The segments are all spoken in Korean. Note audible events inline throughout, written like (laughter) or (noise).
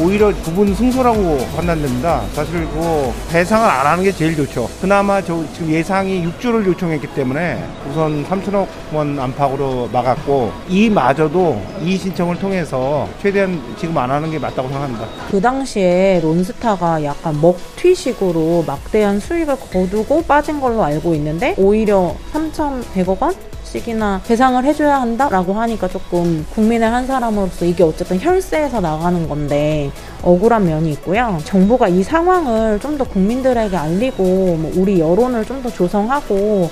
오히려 부분 승소라고 판단됩니다. 사실 그 배상을 안 하는 게 제일 좋죠. 그나마 저 지금 예상이 6주를 요청했기 때문에 우선 3천억 원 안팎으로 막았고 이마저도 이 신청을 통해서 최대한 지금 안 하는 게 맞다고 생각합니다. 그 당시에 론스타가 약간 먹튀식으로 막대한 수익을 거두고 빠진 걸로 알고 있는데 오히려 3,100억 원? 씩이나 배상을 해줘야 한다라고 하니까 조금 국민의 한 사람으로서 이게 어쨌든 혈세에서 나가는 건데 억울한 면이 있고요. 정부가 이 상황을 좀 더 국민들에게 알리고 뭐 우리 여론을 좀 더 조성하고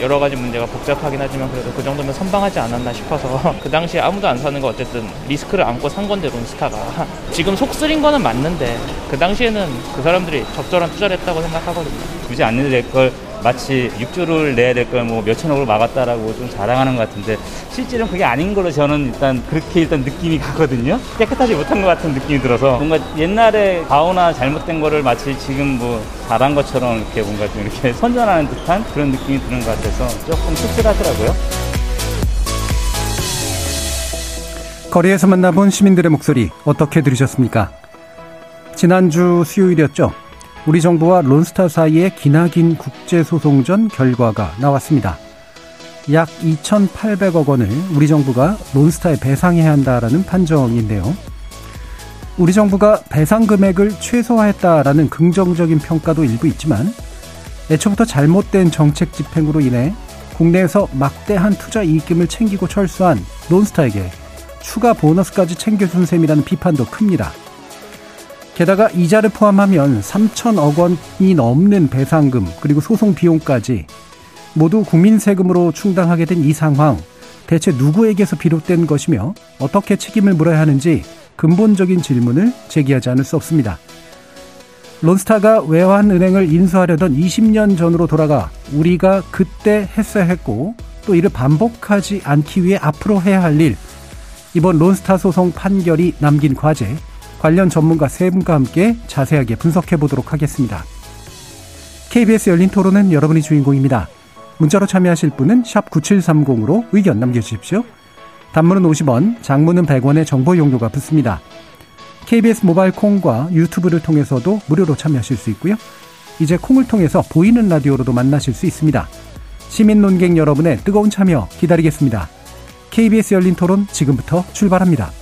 여러 가지 문제가 복잡하긴 하지만 그래도 그 정도면 선방하지 않았나 싶어서 (laughs) 그 당시에 아무도 안 사는 거 어쨌든 리스크를 안고 산 건데 론스타가 (laughs) 지금 속 쓰린 거는 맞는데 그 당시에는 그 사람들이 적절한 투자를 했다고 생각하거든요. 굳이 안 내도 될걸 마치 6조를 내야 될 걸 뭐 몇천억을 막았다라고 좀 자랑하는 것 같은데 실제로는 그게 아닌 걸로 저는 일단 그렇게 일단 느낌이 가거든요. 깨끗하지 못한 것 같은 느낌이 들어서 뭔가 옛날에 가오나 잘못된 거를 마치 지금 뭐 잘한 것처럼 이렇게 뭔가 좀 이렇게 (laughs) 선전하는 듯한 그런 느낌이 드는 것 같아서 조금 씁쓸하더라고요. 거리에서 만나본 시민들의 목소리 어떻게 들으셨습니까? 지난주 수요일이었죠. 우리 정부와 론스타 사이의 기나긴 국제소송전 결과가 나왔습니다. 약 2,800억 원을 우리 정부가 론스타에 배상해야 한다라는 판정인데요. 우리 정부가 배상 금액을 최소화했다라는 긍정적인 평가도 일부 있지만 애초부터 잘못된 정책 집행으로 인해 국내에서 막대한 투자 이익금을 챙기고 철수한 론스타에게 추가 보너스까지 챙겨준 셈이라는 비판도 큽니다. 게다가 이자를 포함하면 3천억 원이 넘는 배상금 그리고 소송 비용까지 모두 국민 세금으로 충당하게 된 이 상황 대체 누구에게서 비롯된 것이며 어떻게 책임을 물어야 하는지 근본적인 질문을 제기하지 않을 수 없습니다. 론스타가 외환은행을 인수하려던 20년 전으로 돌아가 우리가 그때 했어야 했고 또 이를 반복하지 않기 위해 앞으로 해야 할 일 이번 론스타 소송 판결이 남긴 과제 관련 전문가 세 분과 함께 자세하게 분석해 보도록 하겠습니다. KBS 열린 토론은 여러분이 주인공입니다. 문자로 참여하실 분은 9730으로 의견 남겨주십시오. 단문은 50원, 장문은 100원의 정보 용료가 붙습니다. KBS 모바일 콩과 유튜브를 통해서도 무료로 참여하실 수 있고요. 이제 콩을 통해서 보이는 라디오로도 만나실 수 있습니다. 시민 논객 여러분의 뜨거운 참여 기다리겠습니다. KBS 열린 토론 지금부터 출발합니다.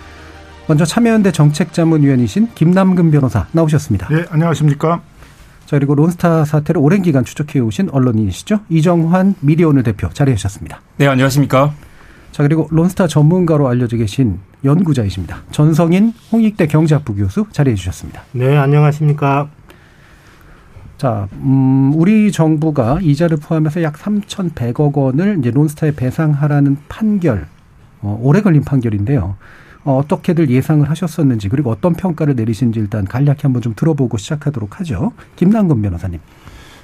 먼저 참여연대 정책자문위원이신 김남근 변호사 나오셨습니다. 네, 안녕하십니까. 자, 그리고 론스타 사태를 오랜 기간 추적해 오신 언론인이시죠. 이정환 미디어오늘 대표 자리하셨습니다. 네, 안녕하십니까. 자, 그리고 론스타 전문가로 알려져 계신 연구자이십니다. 전성인 홍익대 경제학부 교수 자리해 주셨습니다. 네, 안녕하십니까. 자, 음, 우리 정부가 이자를 포함해서 약 3,100억 원을 이제 론스타에 배상하라는 판결, 어, 오래 걸린 판결인데요. 어, 어떻게들 예상을 하셨었는지 그리고 어떤 평가를 내리신지 일단 간략히 한번 좀 들어보고 시작하도록 하죠. 김남근 변호사님.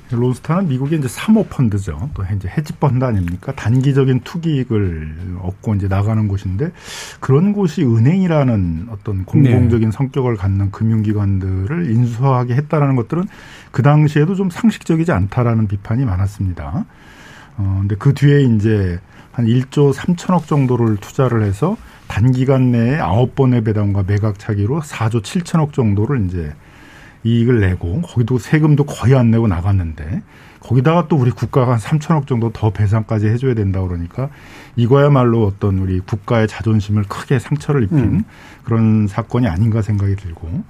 론스타는 미국의 이제 사모펀드죠. 또 이제 헤지펀드 아닙니까? 단기적인 투기익을 얻고 이제 나가는 곳인데 그런 곳이 은행이라는 어떤 공공적인 네. 성격을 갖는 금융기관들을 인수하게 했다라는 것들은 그 당시에도 좀 상식적이지 않다라는 비판이 많았습니다. 어, 근데 그 뒤에 이제 한 1조 3천억 정도를 투자를 해서 단기간 내에 아홉 번의 배당과 매각 차기로 4조 7천억 정도를 이제 이익을 내고 거기도 세금도 거의 안 내고 나갔는데 거기다가 또 우리 국가가 한 3천억 정도 더 배상까지 해줘야 된다 그러니까 이거야말로 어떤 우리 국가의 자존심을 크게 상처를 입힌 음. 그런 사건이 아닌가 생각이 들고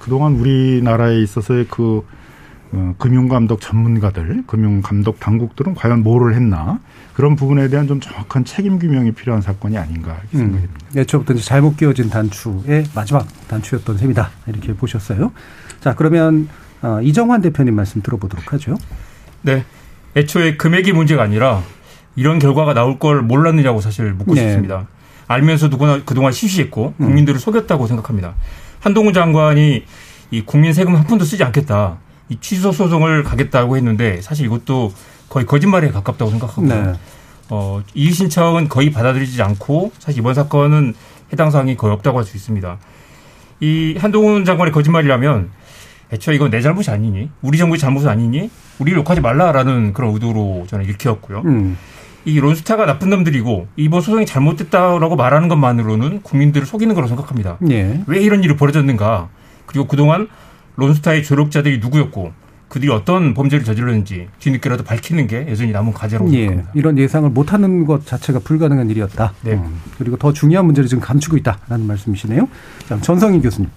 그동안 우리나라에 있어서의 그 어, 금융감독 전문가들, 금융감독 당국들은 과연 뭐를 했나 그런 부분에 대한 좀 정확한 책임 규명이 필요한 사건이 아닌가 이렇게 음. 생각이 듭니다. 애초부터 이제 잘못 끼워진 단추의 마지막 단추였던 셈이다 이렇게 보셨어요. 자 그러면 어, 이정환 대표님 말씀 들어보도록 하죠. 네. 애초에 금액이 문제가 아니라 이런 결과가 나올 걸 몰랐느냐고 사실 묻고 네. 싶습니다. 알면서 누구나 그동안 시시했고 음. 국민들을 속였다고 생각합니다. 한동훈 장관이 이 국민 세금 한 푼도 쓰지 않겠다. 이 취소 소송을 가겠다고 했는데 사실 이것도 거의 거짓말에 가깝다고 생각하고요. 네. 어, 이의 신청은 거의 받아들이지 않고 사실 이번 사건은 해당 사항이 거의 없다고 할 수 있습니다. 이 한동훈 장관의 거짓말이라면 애초에 이건 내 잘못이 아니니 우리 정부의 잘못은 아니니 우리를 욕하지 말라라는 그런 의도로 저는 읽혔고요. 음. 이 론스타가 나쁜 놈들이고 이번 소송이 잘못됐다라고 말하는 것만으로는 국민들을 속이는 거라고 생각합니다. 예. 왜 이런 일이 벌어졌는가? 그리고 그동안 론스타의 조력자들이 누구였고 그들이 어떤 범죄를 저질렀는지 뒤늦게라도 밝히는 게 여전히 남은 과제라고 예. 생각합니다. 이런 예상을 못하는 것 자체가 불가능한 일이었다. 네. 음. 그리고 더 중요한 문제를 지금 감추고 있다라는 말씀이시네요. 자, 전성희 교수님.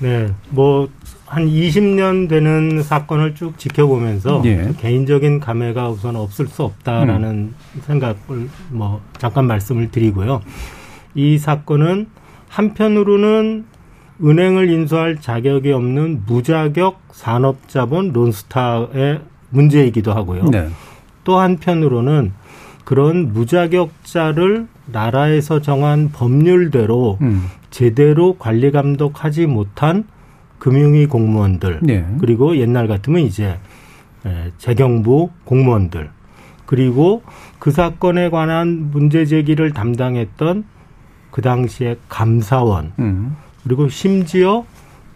네, 뭐 한 20년 되는 사건을 쭉 지켜보면서 예. 개인적인 감회가 우선 없을 수 없다라는 생각을 뭐 잠깐 말씀을 드리고요. 이 사건은 한편으로는 은행을 인수할 자격이 없는 무자격 산업자본 론스타의 문제이기도 하고요. 네. 또 한편으로는 그런 무자격자를 나라에서 정한 법률대로 음. 제대로 관리 감독하지 못한 금융위 공무원들 네. 그리고 옛날 같으면 이제 에, 재경부 공무원들 그리고 그 사건에 관한 문제 제기를 담당했던 그 당시에 감사원 음. 그리고 심지어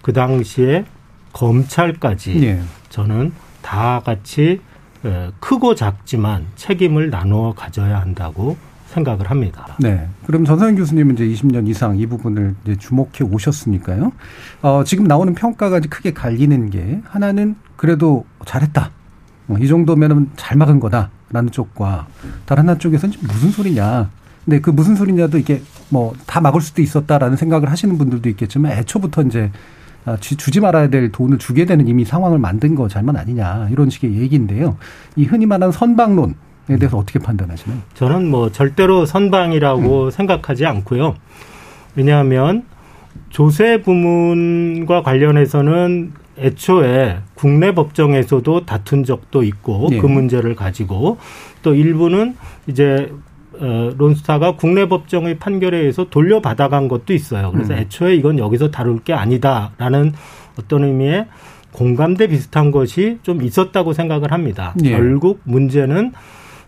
그 당시에 검찰까지 예. 저는 다 같이 에, 크고 작지만 책임을 나누어 가져야 한다고 생각을 합니다. 네. 그럼 전성현 교수님은 이제 20년 이상 이 부분을 이제 주목해 오셨으니까요. 어, 지금 나오는 평가가 이제 크게 갈리는 게 하나는 그래도 잘했다. 어, 이 정도면은 잘 막은 거다라는 쪽과 다른 한 쪽에서는 지금 무슨 소리냐. 근데 그 무슨 소리냐도 이게 뭐 다 막을 수도 있었다라는 생각을 하시는 분들도 있겠지만 애초부터 이제 아, 주- 주지 말아야 될 돈을 주게 되는 이미 상황을 만든 거 잘못 아니냐 이런 식의 얘기인데요. 이 흔히 말하는 선방론에 대해서 어떻게 판단하시나요? 저는 뭐 절대로 선방이라고 음. 생각하지 않고요. 왜냐하면 조세 부문과 관련해서는 애초에 국내 법정에서도 다툰 적도 있고 예. 그 문제를 가지고 또 일부는 이제 어, 론스타가 국내 법정의 판결에 의해서 돌려받아간 것도 있어요. 그래서 음. 애초에 이건 여기서 다룰 게 아니다라는 어떤 의미의 공감대 비슷한 것이 좀 있었다고 생각을 합니다. 예. 결국 문제는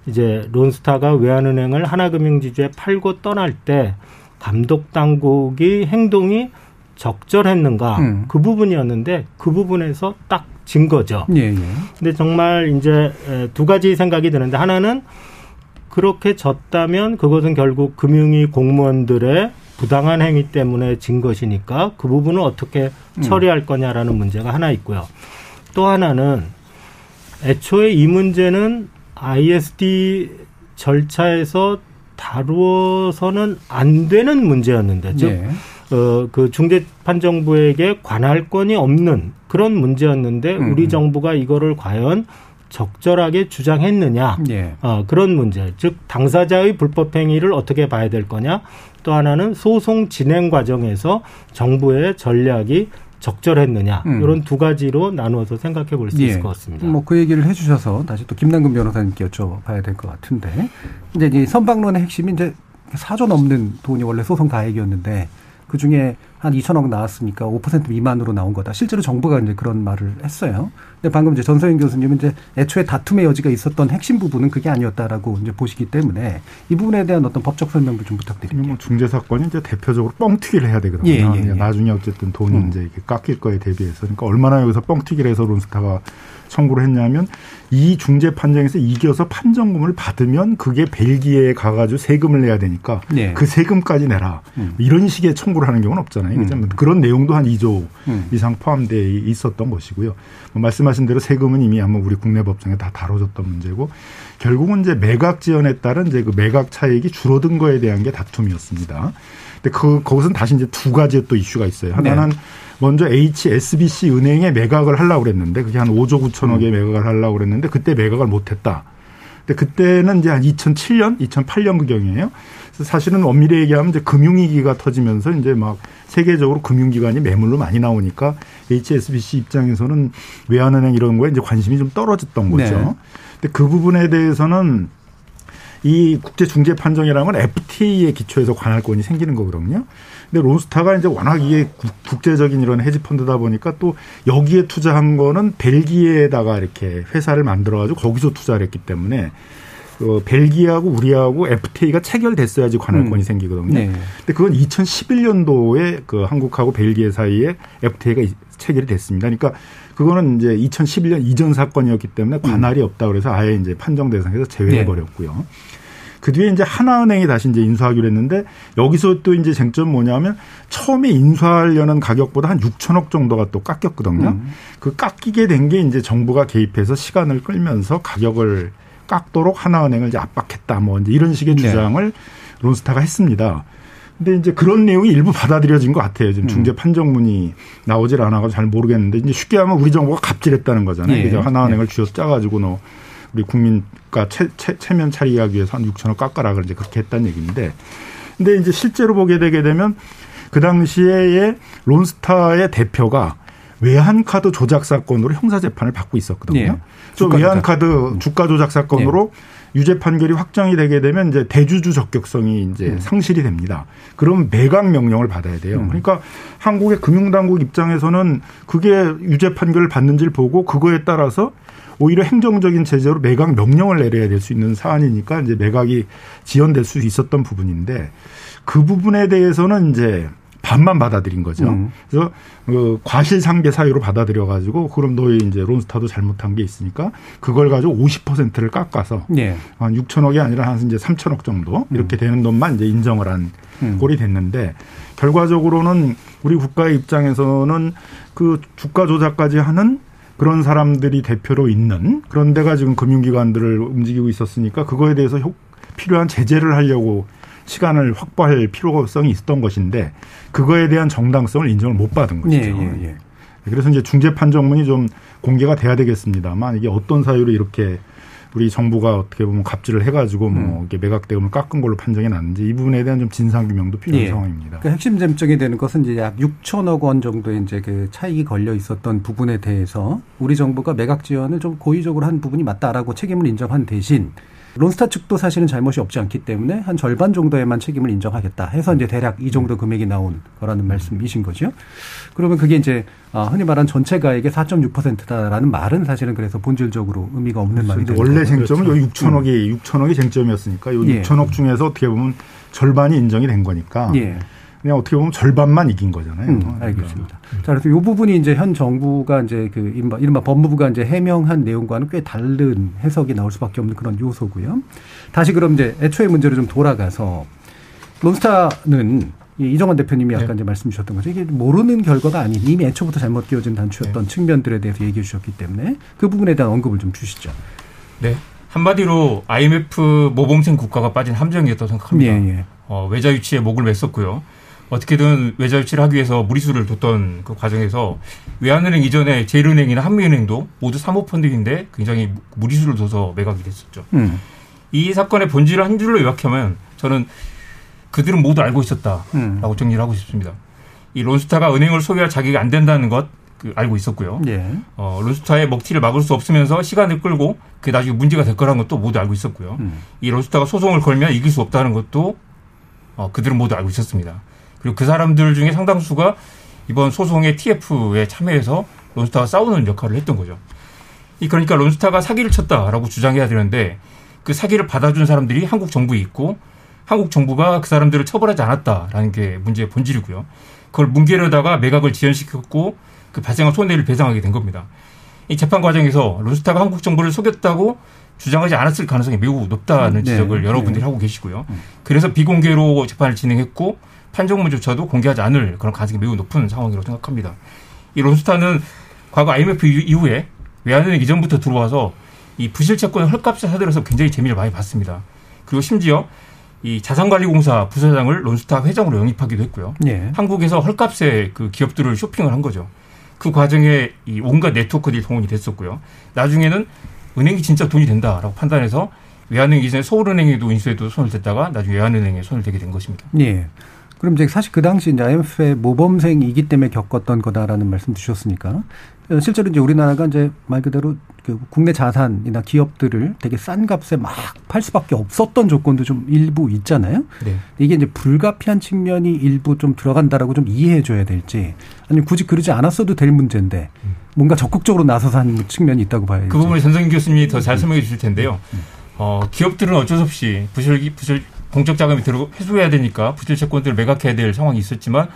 이제 론스타가 외환은행을 하나금융지주에 팔고 떠날 때 감독 당국이 행동이 적절했는가 음. 그 부분이었는데 그 부분에서 딱 진 거죠. 예, 예. 근데 정말 이제 에, 두 가지 생각이 드는데 하나는 그렇게 졌다면 그것은 결국 금융위 공무원들의 부당한 행위 때문에 진 것이니까 그 부분을 어떻게 처리할 거냐라는 문제가 하나 있고요. 또 하나는 애초에 이 문제는 ISD 절차에서 다루어서는 안 되는 문제였는데 즉 예. 어, 그 중재판정부에게 관할권이 없는 그런 문제였는데 음. 우리 정부가 이거를 과연 적절하게 주장했느냐. 예. 어, 그런 문제. 즉, 당사자의 불법 행위를 어떻게 봐야 될 거냐. 또 하나는 소송 진행 과정에서 정부의 전략이 적절했느냐. 음. 이런 두 가지로 나누어서 생각해 볼수 예. 있을 것 같습니다. 뭐 그 얘기를 해주셔서 다시 또 김남근 변호사님께 여쭤봐야 될 것 같은데 이제 이 선방론의 핵심이 이제 4조 넘는 돈이 원래 소송 가액이었는데 그 중에 한 2천억 나왔으니까 5% 미만으로 나온 거다. 실제로 정부가 이제 그런 말을 했어요. 근데 방금 이제 전서영 교수님은 이제 애초에 다툼의 여지가 있었던 핵심 부분은 그게 아니었다라고 이제 보시기 때문에 이 부분에 대한 어떤 법적 설명도 좀 부탁드릴게요. 뭐 중재 사건이 이제 대표적으로 뻥튀기를 해야 되거든요. 예, 예, 예. 나중에 어쨌든 돈이 음. 이제 이렇게 깎일 거에 대비해서 그러니까 얼마나 여기서 뻥튀기를 해서 론스타가 청구를 했냐면 이 중재 판정에서 이겨서 판정금을 받으면 그게 벨기에에 가가지고 세금을 내야 되니까 예. 그 세금까지 내라 음. 이런 식의 청구를 하는 경우는 없잖아요. 음. 그런 내용도 한 2조 음. 이상 포함되어 있었던 것이고요. 뭐 말씀하신 대로 세금은 이미 한번 우리 국내 법정에 다 다뤄졌던 문제고 결국은 이제 매각 지연에 따른 이제 그 매각 차익이 줄어든 거에 대한 게 다툼이었습니다. 근데 그 거기서는 다시 이제 두 가지의 또 이슈가 있어요. 하나는 네. 먼저 HSBC 은행에 매각을 하려고 그랬는데 그게 한 5조 9천억에 음. 매각을 하려고 그랬는데 그때 매각을 못 했다. 근데 그때는 이제 한 2007년, 2008년 그경이에요. 사실은 엄밀히 얘기하면 이제 금융위기가 터지면서 이제 막 세계적으로 금융기관이 매물로 많이 나오니까 HSBC 입장에서는 외환은행 이런 거에 이제 관심이 좀 떨어졌던 거죠. 네. 근데 그 부분에 대해서는 이 국제 중재 판정이라는 건 FTA에 기초해서 관할권이 생기는 거거든요. 근데 론스타가 이제 워낙 이게 국제적인 이런 헤지 펀드다 보니까 또 여기에 투자한 거는 벨기에에다가 이렇게 회사를 만들어 가지고 거기서 투자를 했기 때문에 그 벨기에하고 우리하고 FTA가 체결됐어야지 관할권이 음. 생기거든요. 네. 근데 그건 2011년도에 그 한국하고 벨기에 사이에 FTA가 체결이 됐습니다. 그러니까 그거는 이제 2011년 이전 사건이었기 때문에 관할이 음. 없다 그래서 아예 이제 판정 대상에서 제외해 버렸고요. 네. 그 뒤에 이제 하나은행이 다시 이제 인수하기로 했는데 여기서 또 이제 쟁점 뭐냐면 처음에 인수하려는 가격보다 한 6천억 정도가 또 깎였거든요. 음. 그 깎이게 된 게 이제 정부가 개입해서 시간을 끌면서 가격을 깎도록 하나은행을 이제 압박했다 뭐 이제 이런 식의 네. 주장을 네. 론스타가 했습니다. 근데 이제 그런 내용이 일부 받아들여진 것 같아요. 지금 음. 중재 판정문이 나오질 않아가지고 잘 모르겠는데 이제 쉽게 하면 우리 정부가 갑질했다는 거잖아요. 예. 그죠? 하나은행을 예. 쥐어서 짜가지고 너 우리 국민가 체, 체, 체면 차리기 하기 위해서 한 6천억 깎아라 그러지 그렇게 했다는 얘기인데 근데 이제 실제로 보게 되게 되면 그 당시에 론스타의 대표가 외환카드 조작 사건으로 형사 재판을 받고 있었거든요. 예. 저 외환카드 음. 주가 조작 사건으로 예. 유죄 판결이 확정이 되게 되면 이제 대주주 적격성이 이제 음. 상실이 됩니다. 그럼 매각 명령을 받아야 돼요. 음. 그러니까 한국의 금융당국 입장에서는 그게 유죄 판결을 받는지를 보고 그거에 따라서 오히려 행정적인 제재로 매각 명령을 내려야 될 수 있는 사안이니까 이제 매각이 지연될 수 있었던 부분인데 그 부분에 대해서는 이제 반만 받아들인 거죠. 음. 그래서 그 과실상계 사유로 받아들여 가지고 그럼 너희 이제 론스타도 잘못한 게 있으니까 그걸 가지고 50%를 깎아서 네. 한 6천억이 아니라 한 이제 3천억 정도 이렇게 음. 되는 돈만 이제 인정을 한 음. 꼴이 됐는데 결과적으로는 우리 국가의 입장에서는 그 주가 조작까지 하는 그런 사람들이 대표로 있는 그런 데가 지금 금융기관들을 움직이고 있었으니까 그거에 대해서 필요한 제재를 하려고 시간을 확보할 필요성이 있었던 것인데 그거에 대한 정당성을 인정을 못 받은 것이죠. 예, 예, 예. 그래서 이제 중재 판정문이 좀 공개가 돼야 되겠습니다만 이게 어떤 사유로 이렇게 우리 정부가 어떻게 보면 갑질을 해가지고 뭐 음. 매각 대금을 깎은 걸로 판정이 났는지 이 부분에 대한 좀 진상 규명도 필요한 예. 상황입니다. 그 핵심 쟁점이 되는 것은 이제 약 6천억 원 정도의 이제 그 차익이 걸려 있었던 부분에 대해서 우리 정부가 매각 지원을 좀 고의적으로 한 부분이 맞다라고 책임을 인정한 대신 론스타 측도 사실은 잘못이 없지 않기 때문에 한 절반 정도에만 책임을 인정하겠다 해서 이제 대략 이 정도 금액이 나온 거라는 말씀이신 거죠. 그러면 그게 이제 아, 흔히 말하는 전체 가액의 4.6%다라는 말은 사실은 그래서 본질적으로 의미가 없는 말이 되죠. 원래 쟁점은 그렇죠. 6천억이 음. 6천억이 쟁점이었으니까 요 예. 6천억 중에서 어떻게 보면 절반이 인정이 된 거니까 예. 그냥 어떻게 보면 절반만 이긴 거잖아요. 음, 그러니까. 알겠습니다. 자, 그래서 이 부분이 이제 현 정부가 이제 그 이른바, 이른바 법무부가 이제 해명한 내용과는 꽤 다른 해석이 나올 수밖에 없는 그런 요소고요. 다시 그럼 이제 애초의 문제로 좀 돌아가서 론스타는 이정환 대표님이 아까 네. 이제 말씀 주셨던 거죠. 이게 모르는 결과가 아닌 이미 애초부터 잘못 끼워진 단추였던 네. 측면들에 대해서 얘기해 주셨기 때문에 그 부분에 대한 언급을 좀 주시죠. 네. 한마디로 IMF 모범생 국가가 빠진 함정이었다고 생각합니다. 예, 예. 어, 외자 유치에 목을 맸었고요. 어떻게든 외자 유치를 하기 위해서 무리수를 뒀던 그 과정에서 외환은행 이전에 제일은행이나 한미은행도 모두 사모펀드인데 굉장히 무리수를 둬서 매각이 됐었죠. 음. 이 사건의 본질을 한 줄로 요약하면 저는 그들은 모두 알고 있었다라고 음. 정리를 하고 싶습니다. 이 론스타가 은행을 소유할 자격이 안 된다는 것그 알고 있었고요. 예. 어, 론스타의 먹튀를 막을 수 없으면서 시간을 끌고 그게 나중에 문제가 될 거라는 것도 모두 알고 있었고요. 음. 이 론스타가 소송을 걸면 이길 수 없다는 것도 어, 그들은 모두 알고 있었습니다. 그리고 그 사람들 중에 상당수가 이번 소송의 TF에 참여해서 론스타와 싸우는 역할을 했던 거죠. 이 그러니까 론스타가 사기를 쳤다라고 주장해야 되는데 그 사기를 받아준 사람들이 한국 정부에 있고 한국 정부가 그 사람들을 처벌하지 않았다라는 게 문제의 본질이고요. 그걸 뭉개려다가 매각을 지연시켰고 그 발생한 손해를 배상하게 된 겁니다. 이 재판 과정에서 론스타가 한국 정부를 속였다고 주장하지 않았을 가능성이 매우 높다는 네. 지적을 여러 분들이 네. 하고 계시고요. 음. 그래서 비공개로 재판을 진행했고 판정문조차도 공개하지 않을 그런 가능성이 매우 높은 상황이라고 생각합니다. 이 론스타는 과거 IMF 이후에 외환은행 이전부터 들어와서 이 부실 채권을 헐값에 사들여서 굉장히 재미를 많이 봤습니다. 그리고 심지어 이 자산관리공사 부사장을 론스타 회장으로 영입하기도 했고요. 예. 한국에서 헐값에 그 기업들을 쇼핑을 한 거죠. 그 과정에 이 온갖 네트워크들이 동원이 됐었고요. 나중에는 은행이 진짜 돈이 된다라고 판단해서 외환은행 이전에 서울은행에도 인수해도 손을 댔다가 나중에 외환은행에 손을 대게 된 것입니다. 예. 그럼 이제 사실 그 당시 이제 IMF의 모범생이기 때문에 겪었던 거다라는 말씀 주셨으니까 실제로 이제 우리나라가 이제 말 그대로 그 국내 자산이나 기업들을 되게 싼 값에 막 팔 수밖에 없었던 조건도 좀 일부 있잖아요. 네. 이게 이제 불가피한 측면이 일부 좀 들어간다라고 좀 이해해 줘야 될지 아니면 굳이 그러지 않았어도 될 문제인데 뭔가 적극적으로 나서서 하는 측면이 있다고 봐야죠. 그 부분을 전성기 교수님이 더 잘 설명해 주실 텐데요. 어, 기업들은 어쩔 수 없이 부실, 부실 공적 자금이 들어 회수해야 되니까 부실 채권들을 매각해야 될 상황이 있었지만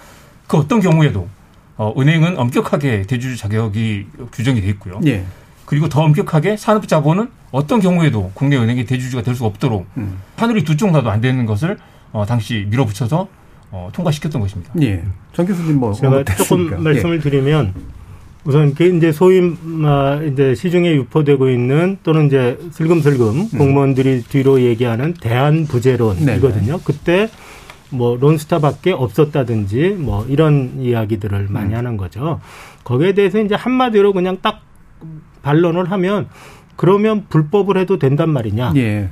그 어떤 경우에도 어, 은행은 엄격하게 대주주 자격이 규정이 돼 있고요. 예. 그리고 더 엄격하게 산업자본은 어떤 경우에도 국내 은행의 대주주가 될 수 없도록 음. 하늘이 두쪽 나도 안 되는 것을 어, 당시 밀어붙여서 어, 통과시켰던 것입니다. 예. 정 교수님 뭐 제가 조금 예. 말씀을 드리면 우선 그 이제 소위 이제 시중에 유포되고 있는 또는 이제 슬금슬금 음. 공무원들이 뒤로 얘기하는 대한 부재론이거든요. 네. 그때 뭐 론스타밖에 없었다든지 뭐 이런 이야기들을 많이 음. 하는 거죠. 거기에 대해서 이제 한마디로 그냥 딱 반론을 하면 그러면 불법을 해도 된단 말이냐. 예.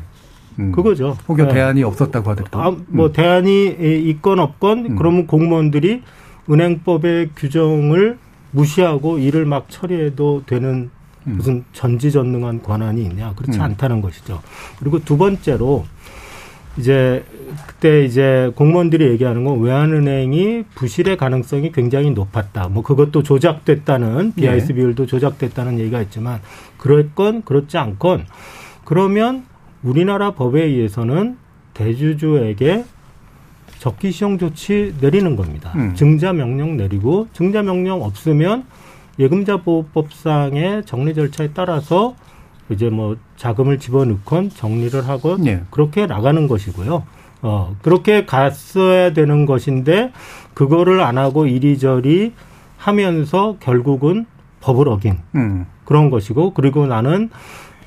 음. 그거죠. 혹여 네. 대안이 없었다고 하더라도. 아, 뭐 음. 대안이 있건 없건 음. 그러면 공무원들이 은행법의 규정을 무시하고 일을 막 처리해도 되는 음. 무슨 전지전능한 권한이 있냐. 그렇지 음. 않다는 것이죠. 그리고 두 번째로 이제 그때 이제 공무원들이 얘기하는 건 외환은행이 부실의 가능성이 굉장히 높았다. 뭐 그것도 조작됐다는 BIS 네. 비율도 조작됐다는 얘기가 있지만 그럴 건 그렇지 않건 그러면 우리나라 법에 의해서는 대주주에게 적기 시용 조치 내리는 겁니다. 음. 증자 명령 내리고 증자 명령 없으면 예금자 보호법상의 정리 절차에 따라서 이제 뭐 자금을 집어넣건 정리를 하고 네. 그렇게 나가는 것이고요. 어, 그렇게 갔어야 되는 것인데 그거를 안 하고 이리저리 하면서 결국은 법을 어긴 음. 그런 것이고 그리고 나는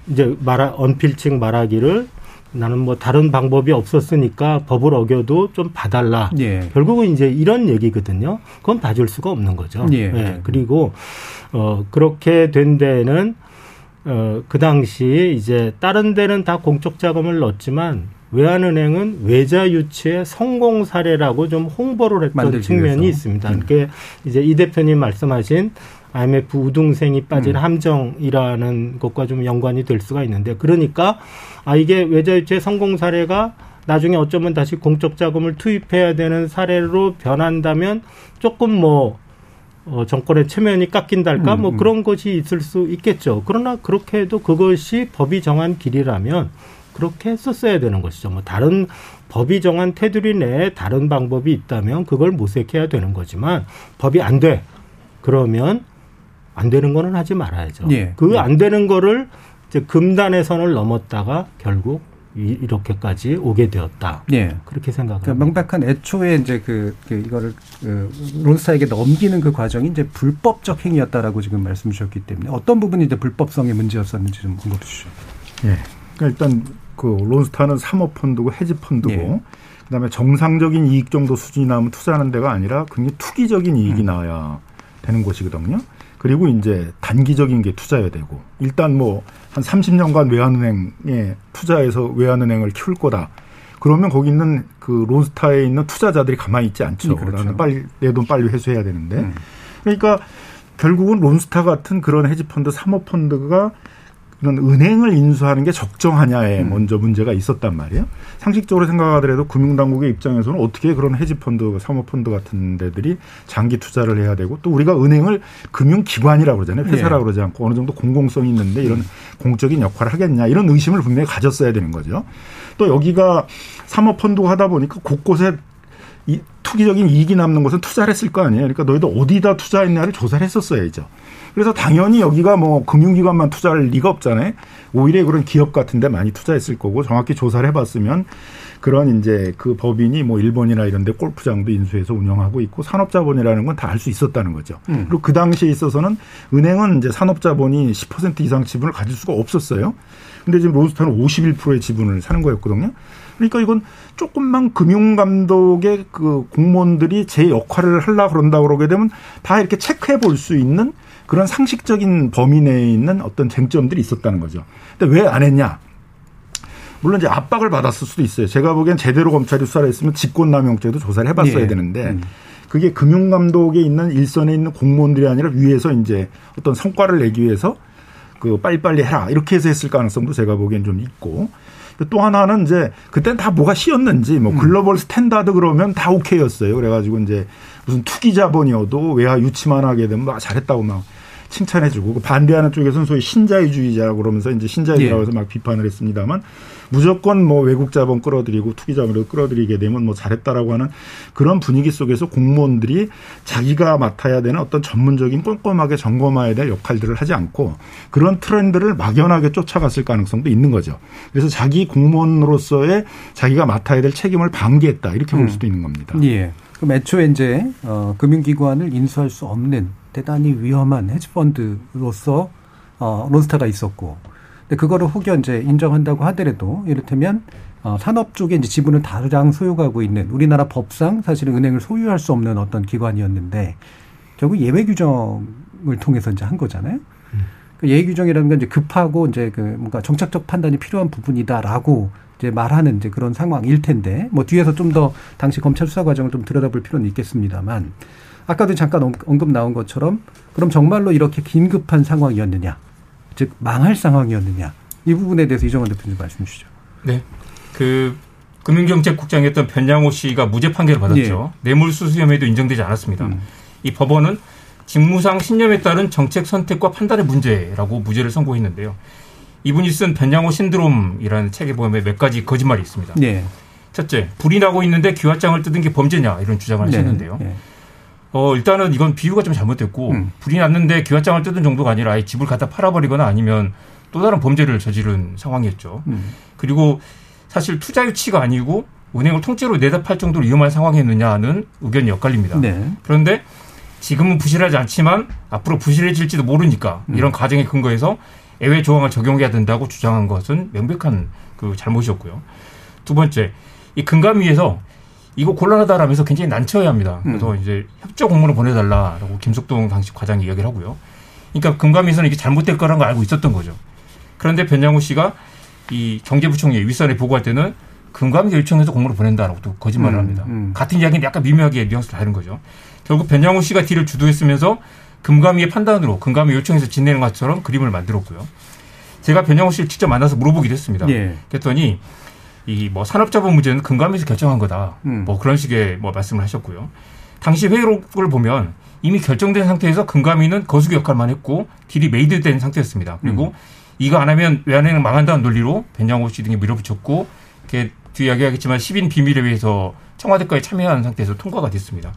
이제 말하 언필칭 말하기를 나는 뭐 다른 방법이 없었으니까 법을 어겨도 좀 봐달라. 예. 결국은 이제 이런 얘기거든요. 그건 봐줄 수가 없는 거죠. 예. 예. 그리고 어 그렇게 된 데에는 어, 그 당시 이제 다른 데는 다 공적 자금을 넣었지만 외환은행은 외자 유치의 성공 사례라고 좀 홍보를 했던 측면이. 있습니다. 음. 그게 이제 이 대표님 말씀하신 IMF 우등생이 빠진 음. 함정이라는 것과 좀 연관이 될 수가 있는데 그러니까 아 이게 외자 유치의 성공 사례가 나중에 어쩌면 다시 공적 자금을 투입해야 되는 사례로 변한다면 조금 뭐 어, 정권의 체면이 깎인달까 음, 뭐 음. 그런 것이 있을 수 있겠죠. 그러나 그렇게 해도 그것이 법이 정한 길이라면 그렇게 했었어야 되는 것이죠. 뭐 다른 법이 정한 테두리 내에 다른 방법이 있다면 그걸 모색해야 되는 거지만 법이 안 돼. 그러면 안 되는 거는 하지 말아야죠. 예. 그안 예. 되는 거를 이제 금단의 선을 넘었다가 결국 이렇게까지 오게 되었다. 예. 그렇게 생각합니다. 그러니까 명백한 애초에 이제 그, 그 이거를 그 론스타에게 넘기는 그 과정이 이제 불법적 행위였다라고 지금 말씀 주셨기 때문에 어떤 부분이 이제 불법성의 문제였었는지 좀 언급해 주시죠. 예. 그러니까 일단 그 론스타는 사모펀드고 헤지펀드고 예. 그다음에 정상적인 이익 정도 수준이 나오면 투자하는 데가 아니라 굉장히 투기적인 이익이 음. 나와야 되는 곳이거든요. 그리고 이제 단기적인 게 투자해야 되고 일단 뭐 한 30년간 외환은행에 투자해서 외환은행을 키울 거다. 그러면 거기 있는 그 론스타에 있는 투자자들이 가만히 있지 않죠. 네, 그렇죠. 빨리 내 돈 빨리 회수해야 되는데. 음. 그러니까 결국은 론스타 같은 그런 헤지펀드, 사모펀드가 이런 은행을 인수하는 게 적정하냐에 음. 먼저 문제가 있었단 말이에요. 상식적으로 생각하더라도 금융당국의 입장에서는 어떻게 그런 헤지펀드, 사모펀드 같은 데들이 장기 투자를 해야 되고 또 우리가 은행을 금융기관이라고 그러잖아요. 회사라고 네. 그러지 않고 어느 정도 공공성이 있는데 이런 음. 공적인 역할을 하겠냐 이런 의심을 분명히 가졌어야 되는 거죠. 또 여기가 사모펀드가 하다 보니까 곳곳에 이 투기적인 이익이 남는 곳은 투자를 했을 거 아니에요. 그러니까 너희들 어디다 투자했냐를 조사를 했었어야죠. 그래서 당연히 여기가 뭐 금융기관만 투자할 리가 없잖아요. 오히려 그런 기업 같은데 많이 투자했을 거고 정확히 조사를 해봤으면 그런 이제 그 법인이 뭐 일본이나 이런 데 골프장도 인수해서 운영하고 있고 산업자본이라는 건 다 알 수 있었다는 거죠. 음. 그리고 그 당시에 있어서는 은행은 이제 산업자본이 10% 이상 지분을 가질 수가 없었어요. 근데 지금 로스타는 51%의 지분을 사는 거였거든요. 그러니까 이건 조금만 금융감독의 그 공무원들이 제 역할을 하려 그런다 그러게 되면 다 이렇게 체크해 볼 수 있는 그런 상식적인 범위 내에 있는 어떤 쟁점들이 있었다는 거죠. 근데 왜 안 했냐? 물론 이제 압박을 받았을 수도 있어요. 제가 보기엔 제대로 검찰이 수사를 했으면 직권남용죄도 조사를 해봤어야 예. 되는데 음. 그게 금융감독에 있는 일선에 있는 공무원들이 아니라 위에서 이제 어떤 성과를 내기 위해서 그 빨리빨리 해라 이렇게 해서 했을 가능성도 제가 보기엔 좀 있고 또 하나는 이제 그때는 다 뭐가 씌었는지 뭐 음. global standard 그러면 다 오케이였어요. 그래가지고 이제 무슨 투기 자본이어도 외화 유치만 하게 되면 막 잘했다고 막 칭찬해주고 그 반대하는 쪽에서는 소위 신자유주의자라고 그러면서 이제 신자유라고 해서 막 비판을 했습니다만 무조건 뭐 외국 자본 끌어들이고 투기 자본을 끌어들이게 되면 뭐 잘했다라고 하는 그런 분위기 속에서 공무원들이 자기가 맡아야 되는 어떤 전문적인 꼼꼼하게 점검해야 될 역할들을 하지 않고 그런 트렌드를 막연하게 쫓아갔을 가능성도 있는 거죠. 그래서 자기 공무원으로서의 자기가 맡아야 될 책임을 방기했다 이렇게 볼 음. 수도 있는 겁니다. 예. 그럼 애초에 이제 어, 금융기관을 인수할 수 없는 대단히 위험한 헤지펀드로서 어, 론스타가 있었고 근데 그거를 혹여 이제 인정한다고 하더라도 이를테면 어, 산업 쪽에 이제 지분을 다량 소유하고 있는 우리나라 법상 사실은 은행을 소유할 수 없는 어떤 기관이었는데 결국 예외 규정을 통해서 이제 한 거잖아요. 음. 그 예외 규정이라는 건 이제 급하고 이제 그 뭔가 정착적 판단이 필요한 부분이다라고 이제 말하는 이제 그런 상황일 텐데 뭐 뒤에서 좀 더 당시 검찰 수사 과정을 좀 들여다볼 필요는 있겠습니다만 아까도 잠깐 언급 나온 것처럼 그럼 정말로 이렇게 긴급한 상황이었느냐 즉 망할 상황이었느냐 이 부분에 대해서 이정원 대표님 말씀 주시죠. 네. 그 금융경제국장이었던 변양호 씨가 무죄 판결을 받았죠. 네. 뇌물수수 혐의도 인정되지 않았습니다. 음. 이 법원은 직무상 신념에 따른 정책 선택과 판단의 문제라고 무죄를 선고했는데요. 이분이 쓴 변양호 신드롬이라는 책에 보면 몇 가지 거짓말이 있습니다. 네. 첫째, 불이 나고 있는데 귀화장을 뜯은 게 범죄냐 이런 주장을 네. 하셨는데요. 네. 어, 일단은 이건 비유가 좀 잘못됐고 음. 불이 났는데 귀화장을 뜯은 정도가 아니라 아예 집을 갖다 팔아버리거나 아니면 또 다른 범죄를 저지른 상황이었죠. 음. 그리고 사실 투자 유치가 아니고 은행을 통째로 내다 팔 정도로 위험한 상황이었느냐는 의견이 엇갈립니다. 네. 그런데 지금은 부실하지 않지만 앞으로 부실해질지도 모르니까 음. 이런 가정에 근거해서 예외 조항을 적용해야 된다고 주장한 것은 명백한 그 잘못이었고요. 두 번째, 이 금감위에서 이거 곤란하다라면서 굉장히 난처해 합니다. 그래서 음. 이제 협조 공문을 보내달라라고 김숙동 당시 과장이 이야기를 하고요. 그러니까 금감위에서는 이게 잘못될 거라는 걸 알고 있었던 거죠. 그런데 변양호 씨가 이 경제부총리 윗선에 보고할 때는 금감위 요청해서 공문을 보낸다라고 또 거짓말을 음, 합니다. 음. 같은 이야기는 약간 미묘하게 뉘앙스를 다른 거죠. 결국 변양호 씨가 deal을 주도했으면서 금감위의 판단으로 금감위 요청해서 지내는 것처럼 그림을 만들었고요. 제가 변양호 씨를 직접 만나서 물어보기도 했습니다. 예. 그랬더니 이 뭐 산업자본 문제는 금감위에서 결정한 거다. 음. 뭐 그런 식의 뭐 말씀을 하셨고요. 당시 회의록을 보면 이미 결정된 상태에서 금감위는 거수기 역할만 했고 deal이 made된 상태였습니다. 그리고 음. 이거 안 하면 외환은행 망한다는 논리로 변장호 씨 등이 밀어붙였고 이렇게 뒤에 이야기하겠지만 10인 비밀에 의해서 청와대까지 참여한 상태에서 통과가 됐습니다.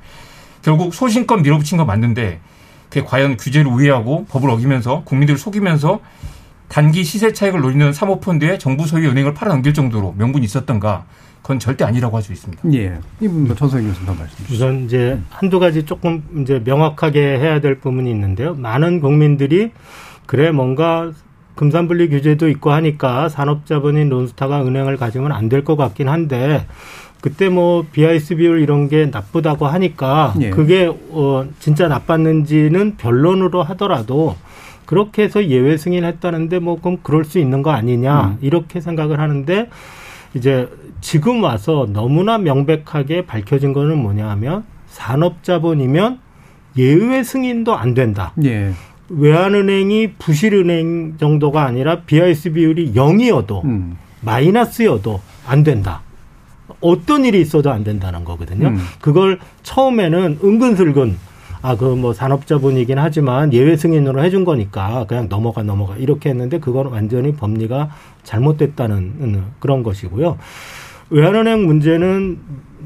결국 소신껏 밀어붙인 건 맞는데 그게 과연 규제를 우회하고 법을 어기면서 국민들을 속이면서 단기 시세 차익을 노리는 사모펀드에 정부 소유 은행을 팔아넘길 정도로 명분이 있었던가 그건 절대 아니라고 할 수 있습니다. 예. 이분 뭐 전성희 교수님 말씀 주시죠. 우선 이제 한두 가지 조금 이제 명확하게 해야 될 부분이 있는데요. 많은 국민들이 그래 뭔가 금산분리 규제도 있고 하니까 산업자본인 론스타가 은행을 가지면 안 될 것 같긴 한데 그때 뭐 BIS 비율 이런 게 나쁘다고 하니까 예. 그게 어 진짜 나빴는지는 변론으로 하더라도 그렇게 해서 예외 승인했다는데 뭐 그럼 그럴 수 있는 거 아니냐 음. 이렇게 생각을 하는데 이제 지금 와서 너무나 명백하게 밝혀진 거는 뭐냐 하면 산업자본이면 예외 승인도 안 된다. 예. 외환은행이 부실은행 정도가 아니라 BIS 비율이 0이어도 음. 마이너스여도 안 된다. 어떤 일이 있어도 안 된다는 거거든요. 음. 그걸 처음에는 은근슬근 아, 그 뭐 산업자분이긴 하지만 예외 승인으로 해준 거니까 그냥 넘어가 넘어가 이렇게 했는데 그건 완전히 법리가 잘못됐다는 그런 것이고요. 외환은행 문제는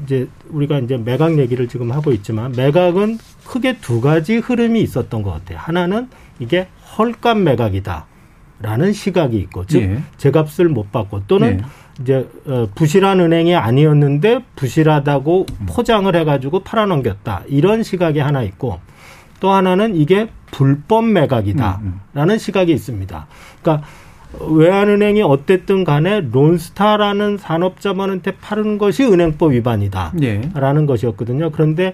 이제 우리가 이제 매각 얘기를 지금 하고 있지만 매각은 크게 두 가지 흐름이 있었던 것 같아요. 하나는 이게 헐값 매각이다라는 시각이 있고 즉 예. 제값을 못 받고 또는 예. 이제 어, 부실한 은행이 아니었는데 부실하다고 포장을 해가지고 팔아넘겼다 이런 시각이 하나 있고 또 하나는 이게 불법 매각이다라는 시각이 있습니다. 그러니까 외환은행이 어쨌든 간에 론스타라는 산업자본한테 파는 것이 은행법 위반이다라는 예. 것이었거든요. 그런데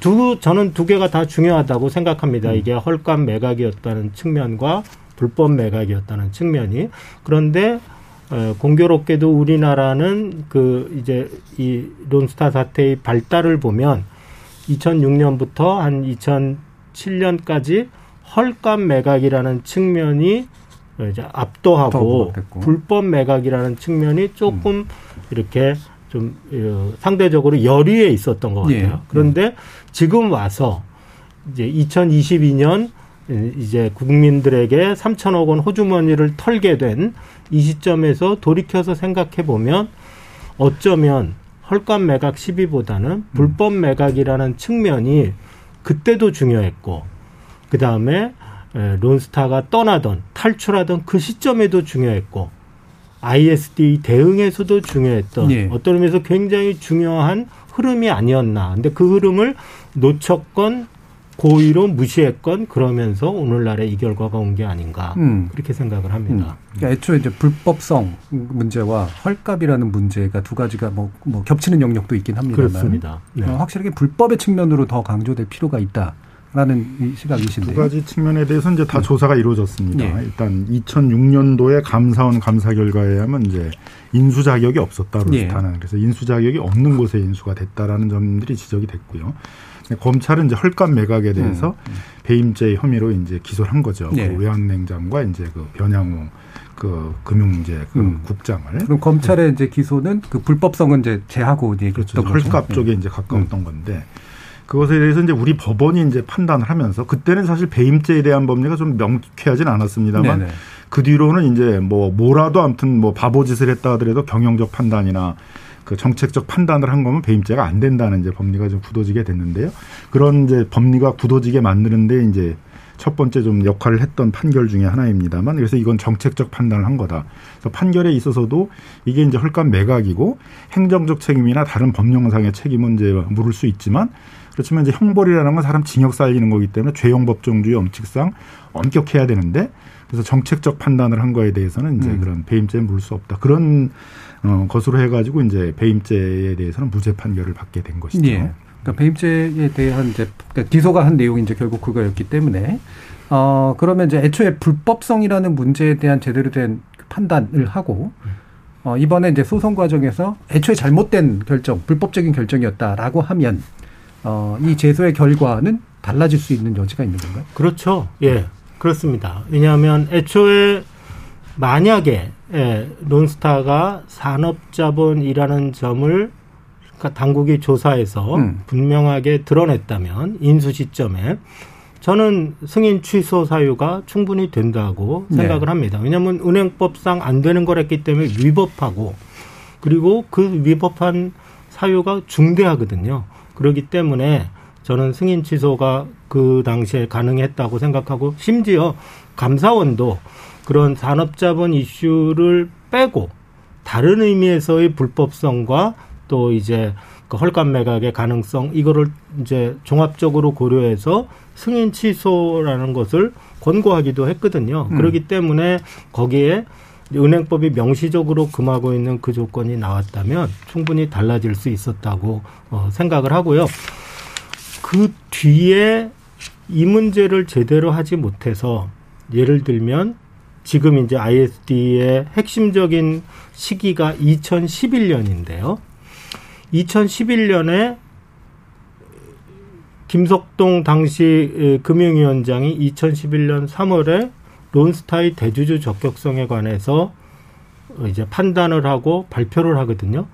두 저는 두 개가 다 중요하다고 생각합니다. 이게 헐값 매각이었다는 측면과 불법 매각이었다는 측면이 그런데 어, 공교롭게도 우리나라는 그 이제 이 론스타 사태의 발달을 보면 2006년부터 한 2007년까지 헐값 매각이라는 측면이 이제 더 압도하고. 불법 매각이라는 측면이 조금 이렇게 좀 어, 상대적으로 열의에 있었던 것 같아요. 예. 그런데 지금 와서 이제 2022년 이제 국민들에게 3천억 원 호주머니를 털게 된 이 시점에서 돌이켜서 생각해 보면 어쩌면 헐값 매각 시비보다는 불법 매각이라는 측면이 그때도 중요했고 그 다음에 론스타가 떠나던 탈출하던 그 시점에도 중요했고 ISD 대응에서도 중요했던 예. 어떤 의미에서 굉장히 중요한 흐름이 아니었나. 근데 그 흐름을 놓쳤건 고의로 무시했건 그러면서 오늘날의 이 결과가 온 게 아닌가 음. 그렇게 생각을 음. 합니다. 그러니까 애초에 이제 불법성 문제와 헐값이라는 문제가 두 가지가 뭐, 뭐 겹치는 영역도 있긴 합니다만 그렇습니다. 네. 어, 확실하게 불법의 측면으로 더 강조될 필요가 있다 라는 이 시각이신데 두 가지 측면에 대해서 이제 다 조사가 이루어졌습니다. 예. 일단 2006년도에 감사원 감사 결과에 의하면 이제 인수 자격이 없었다 론스타는 예. 그래서 인수 자격이 없는 곳에 인수가 됐다라는 점들이 지적이 됐고요. 검찰은 이제 헐값 매각에 대해서 배임죄 혐의로 이제 기소를 한 거죠. 음, 예. 그 외환냉장과 이제 그 변양호 그 금융제 그 음. 국장을 그럼 검찰의 이제 기소는 그 불법성은 이제 제하고 이제 그렇죠. 헐값 쪽에 예. 이제 가까웠던 건데 그것에 대해서 이제 우리 법원이 이제 판단을 하면서 그때는 사실 배임죄에 대한 법리가 좀 명쾌하진 않았습니다만 네네. 그 뒤로는 이제 뭐 뭐라도 아무튼 뭐 바보짓을 했다 하더라도 경영적 판단이나 그 정책적 판단을 한 거면 배임죄가 안 된다는 이제 법리가 좀 굳어지게 됐는데요. 그런 이제 법리가 굳어지게 만드는데 이제 첫 번째 좀 역할을 했던 판결 중에 하나입니다만 그래서 이건 정책적 판단을 한 거다. 그래서 판결에 있어서도 이게 이제 헐값 매각이고 행정적 책임이나 다른 법령상의 책임은 이제 물을 수 있지만 그렇지만 이제 형벌이라는 건 사람 징역 살리는 거기 때문에 죄형 법정주의 엄칙상 엄격해야 되는데 그래서 정책적 판단을 한 거에 대해서는 이제 음. 그런 배임죄에 물을 수 없다. 그런 어, 것으로 해가지고 이제 배임죄에 대해서는 무죄 판결을 받게 된 것이죠. 예. 그러니까 배임죄에 대한 이제 그러니까 기소가 한 내용이 이제 결국 그거였기 때문에 어 그러면 이제 애초에 불법성이라는 문제에 대한 제대로 된 판단을 하고 어 이번에 이제 소송 과정에서 애초에 잘못된 결정, 불법적인 결정이었다라고 하면 어이 제소의 결과는 달라질 수 있는 여지가 있는 건가요? 그렇죠. 예, 그렇습니다. 왜냐하면 애초에 만약에 예, 론스타가 산업자본이라는 점을 그러니까 당국이 조사해서 음. 분명하게 드러냈다면 인수 시점에 저는 승인 취소 사유가 충분히 된다고 네. 생각을 합니다. 왜냐하면 은행법상 안 되는 거랬기 때문에 위법하고 그리고 그 위법한 사유가 중대하거든요. 그렇기 때문에 저는 승인 취소가 그 당시에 가능했다고 생각하고 심지어 감사원도 그런 산업자본 이슈를 빼고 다른 의미에서의 불법성과 또 이제 그 헐값 매각의 가능성 이거를 이제 종합적으로 고려해서 승인 취소라는 것을 권고하기도 했거든요. 음. 그렇기 때문에 거기에 은행법이 명시적으로 금하고 있는 그 조건이 나왔다면 충분히 달라질 수 있었다고 어, 생각을 하고요. 그 뒤에 이 문제를 제대로 하지 못해서 예를 들면 지금 이제 ISD의 핵심적인 시기가 2011년인데요. 2011년에 김석동 당시 금융위원장이 2011년 3월에 론스타의 대주주 적격성에 관해서 이제 판단을 하고 발표를 하거든요.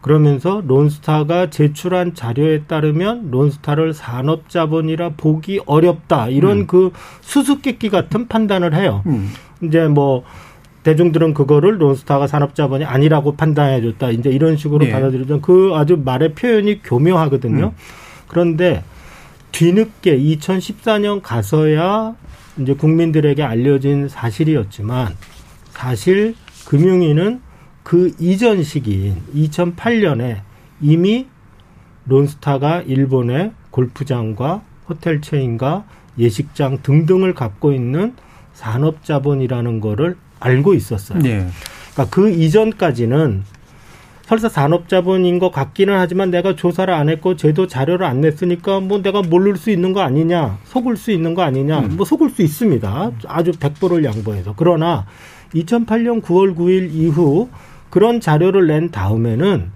그러면서 론스타가 제출한 자료에 따르면 론스타를 산업자본이라 보기 어렵다. 이런 음. 그 수수께끼 같은 판단을 해요. 음. 이제 뭐 대중들은 그거를 론스타가 산업자본이 아니라고 판단해줬다. 이제 이런 식으로 예. 받아들이던 그 아주 말의 표현이 교묘하거든요. 음. 그런데 뒤늦게 2014년 가서야 이제 국민들에게 알려진 사실이었지만 사실 금융위는 그 이전 시기인 2008년에 이미 론스타가 일본의 골프장과 호텔 체인과 예식장 등등을 갖고 있는 산업자본이라는 거를 알고 있었어요. 네. 그러니까 그 이전까지는 설사 산업자본인 것 같기는 하지만 내가 조사를 안 했고 제도 자료를 안 냈으니까 뭐 내가 모를 수 있는 거 아니냐, 속을 수 있는 거 아니냐, 뭐 속을 수 있습니다. 아주 백보를 양보해서. 그러나 2008년 9월 9일 이후 그런 자료를 낸 다음에는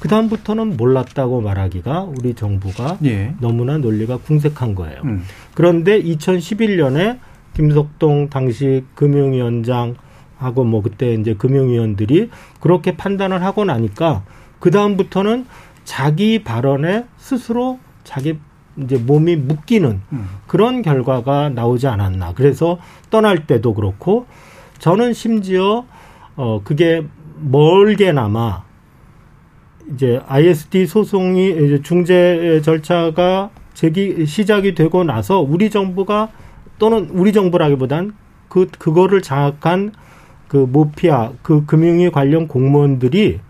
그 다음부터는 몰랐다고 말하기가 우리 정부가 예. 너무나 논리가 궁색한 거예요. 음. 그런데 2011년에 김석동 당시 금융위원장하고 뭐 그때 이제 금융위원들이 그렇게 판단을 하고 나니까 그 다음부터는 자기 발언에 스스로 자기 이제 몸이 묶이는 음. 그런 결과가 나오지 않았나. 그래서 떠날 때도 그렇고 저는 심지어 어 그게 멀게나마 이제 ISD 소송이 이제 중재 절차가 제기 시작이 되고 나서 우리 정부가 또는 우리 정부라기보단 그 그거를 장악한 그 모피아 그 금융위 관련 공무원들이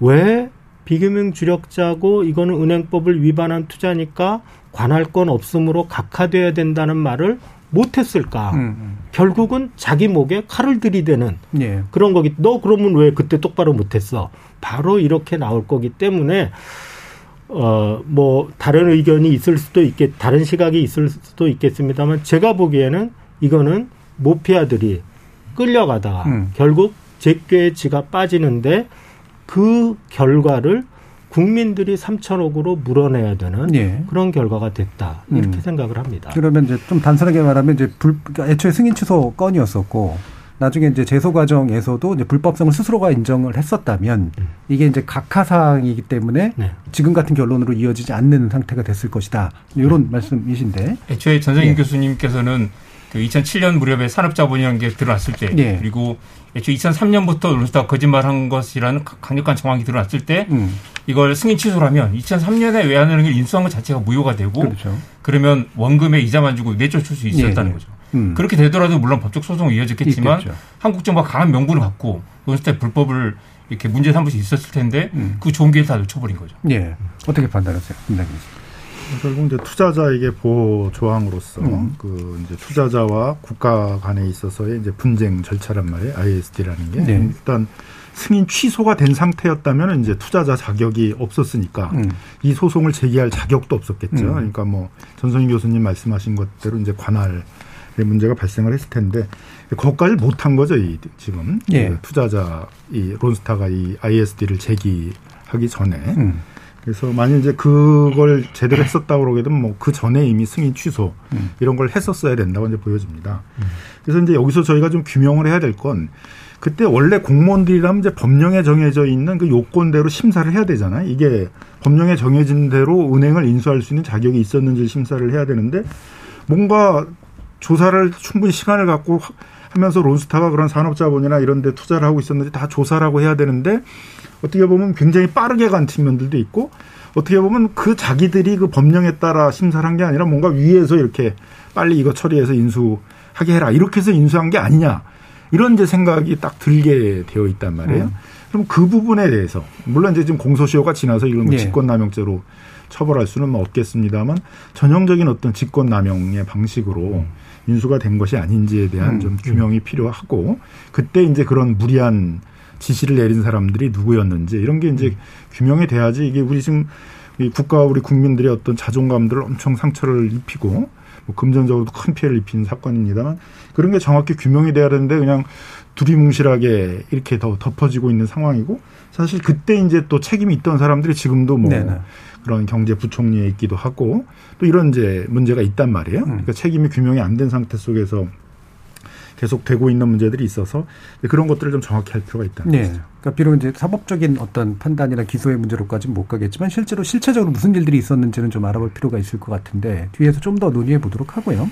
왜 비금융 주력자고 이거는 은행법을 위반한 투자니까 관할 건 없으므로 각하돼야 된다는 말을 못했을까? 음, 결국은 자기 목에 칼을 들이대는 음. 예. 그런 거기. 너 그러면 왜 그때 똑바로 못했어? 바로 이렇게 나올 거기 때문에 어 뭐 다른 의견이 있을 수도 있겠, 다른 시각이 있을 수도 있겠습니다만 제가 보기에는 이거는 모피아들이 끌려가다가 음. 결국 제꾀에 지가 빠지는데 그 결과를 국민들이 3천억으로 물어내야 되는 예. 그런 결과가 됐다 이렇게 음. 생각을 합니다. 그러면 이제 좀 단순하게 말하면 이제 불, 그러니까 애초에 승인 취소 건이었었고 나중에 이제 제소 과정에서도 이제 불법성을 스스로가 인정을 했었다면 이게 이제 각하 사항이기 때문에 네. 지금 같은 결론으로 이어지지 않는 상태가 됐을 것이다. 이런 말씀이신데. 애초에 전성인 예. 교수님께서는 그 2007년 무렵에 산업자본이라는 게 드러났을 때 예. 그리고 애초에 2003년부터 론스타가 거짓말한 것이라는 가- 강력한 정황이 드러났을 때 음, 이걸 승인 취소를 하면 2003년에 외환은행을 인수한 것 자체가 무효가 되고 그렇죠. 그러면 원금에 이자만 주고 내쫓을 수 있었다는 예, 예. 거죠. 음. 그렇게 되더라도 물론 법적 소송이 이어졌겠지만 있겠죠. 한국 정부가 강한 명분을 갖고 론스타의 불법을 이렇게 문제 삼을 수 있었을 텐데 음. 그 좋은 기회를 다 놓쳐버린 거죠. 예. 어떻게 판단하세요? 김남기 씨. 결국 이제 투자자에게 보호 조항으로서 음. 그 이제 투자자와 국가 간에 있어서의 이제 분쟁 절차란 말이에요. ISD라는 게 네. 일단 승인 취소가 된 상태였다면 이제 투자자 자격이 없었으니까 음. 이 소송을 제기할 자격도 없었겠죠. 음. 그러니까 뭐 전성희 교수님 말씀하신 것대로 이제 관할의 문제가 발생을 했을 텐데 거기까지 못한 거죠. 이 지금 예. 그 투자자 이 론스타가 이 ISD를 제기하기 전에 음. 그래서 만약 이제 그걸 제대로 했었다고 그러게 되면 뭐 그 전에 이미 승인 취소 음. 이런 걸 했었어야 된다고 이제 보여집니다. 그래서 이제 여기서 저희가 좀 규명을 해야 될 건 그때 원래 공무원들이라면 이제 법령에 정해져 있는 그 요건대로 심사를 해야 되잖아요. 이게 법령에 정해진 대로 은행을 인수할 수 있는 자격이 있었는지 심사를 해야 되는데 뭔가 조사를 충분히 시간을 갖고 하면서 론스타가 그런 산업자본이나 이런 데 투자를 하고 있었는지 다 조사를 하고 해야 되는데 어떻게 보면 굉장히 빠르게 간 측면들도 있고 어떻게 보면 그 자기들이 그 법령에 따라 심사를 한 게 아니라 뭔가 위에서 이렇게 빨리 이거 처리해서 인수하게 해라 이렇게 해서 인수한 게 아니냐 이런 이제 생각이 딱 들게 되어 있단 말이에요. 음. 그럼 그 부분에 대해서 물론 이제 지금 공소시효가 지나서 이걸 뭐 예. 직권남용죄로 처벌할 수는 뭐 없겠습니다만 전형적인 어떤 직권남용의 방식으로 인수가 된 것이 아닌지에 대한 음. 좀 규명이 필요하고 그때 이제 그런 무리한 지시를 내린 사람들이 누구였는지 이런 게 이제 규명이 돼야지 이게 우리 지금 이 국가와 우리 국민들의 어떤 자존감들을 엄청 상처를 입히고 뭐 금전적으로도 큰 피해를 입힌 사건입니다만 그런 게 정확히 규명이 돼야 되는데 그냥 두리뭉실하게 이렇게 더 덮어지고 있는 상황이고 사실 그때 이제 또 책임이 있던 사람들이 지금도 뭐 네네. 그런 경제부총리에 있기도 하고 또 이런 이제 문제가 있단 말이에요. 그러니까 책임이 규명이 안 된 상태 속에서 계속 되고 있는 문제들이 있어서 그런 것들을 좀 정확히 할 필요가 있다는 네. 것이죠. 그러니까 비록 이제 사법적인 어떤 판단이나 기소의 문제로까지는 못 가겠지만 실제로 실체적으로 무슨 일들이 있었는지는 좀 알아볼 필요가 있을 것 같은데 뒤에서 좀 더 논의해 보도록 하고요.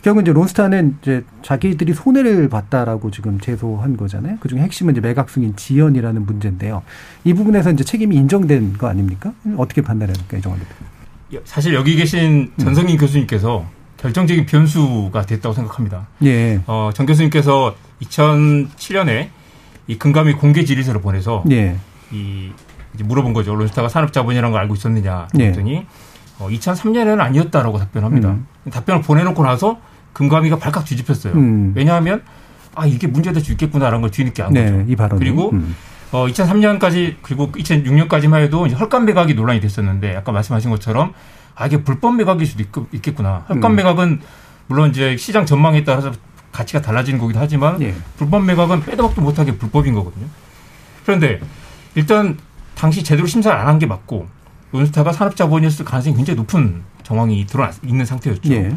결국 이제 론스타는 이제 자기들이 손해를 봤다라고 지금 제소한 거잖아요. 그 중에 핵심은 이제 매각 승인 지연이라는 문제인데요. 이 부분에서 이제 책임이 인정된 거 아닙니까? 어떻게 판단해 볼까요, 이정환 대표? 사실 여기 계신 전성인 교수님께서 결정적인 변수가 됐다고 생각합니다. 예. 어, 정 교수님께서 2007년에 이 금감위 공개 질의서를 보내서 예. 이 이제 물어본 거죠. 론스타가 산업자본이라는 걸 알고 있었느냐 예. 그랬더니 어, 2003년에는 아니었다라고 답변합니다. 음. 답변을 보내놓고 나서 금감위가 발칵 뒤집혔어요. 음. 왜냐하면 아 이게 문제될 수 있겠구나라는 걸 뒤늦게 안 거죠. 네, 이 발언. 그리고 음. 어, 2003년까지 그리고 2006년까지만 해도 헐값 매각이 논란이 됐었는데 아까 말씀하신 것처럼 아 이게 불법 매각일 수도 있, 겠구나 헐값 음. 매각은 물론 이제 시장 전망에 따라서 가치가 달라지는 거기도 하지만 예. 불법 매각은 빼도 박도 못하게 불법인 거거든요. 그런데 일단 당시 제대로 심사를 안 한 게 맞고 론스타가 산업자본이었을 가능성이 굉장히 높은 정황이 드러나 있는 상태였죠. 예.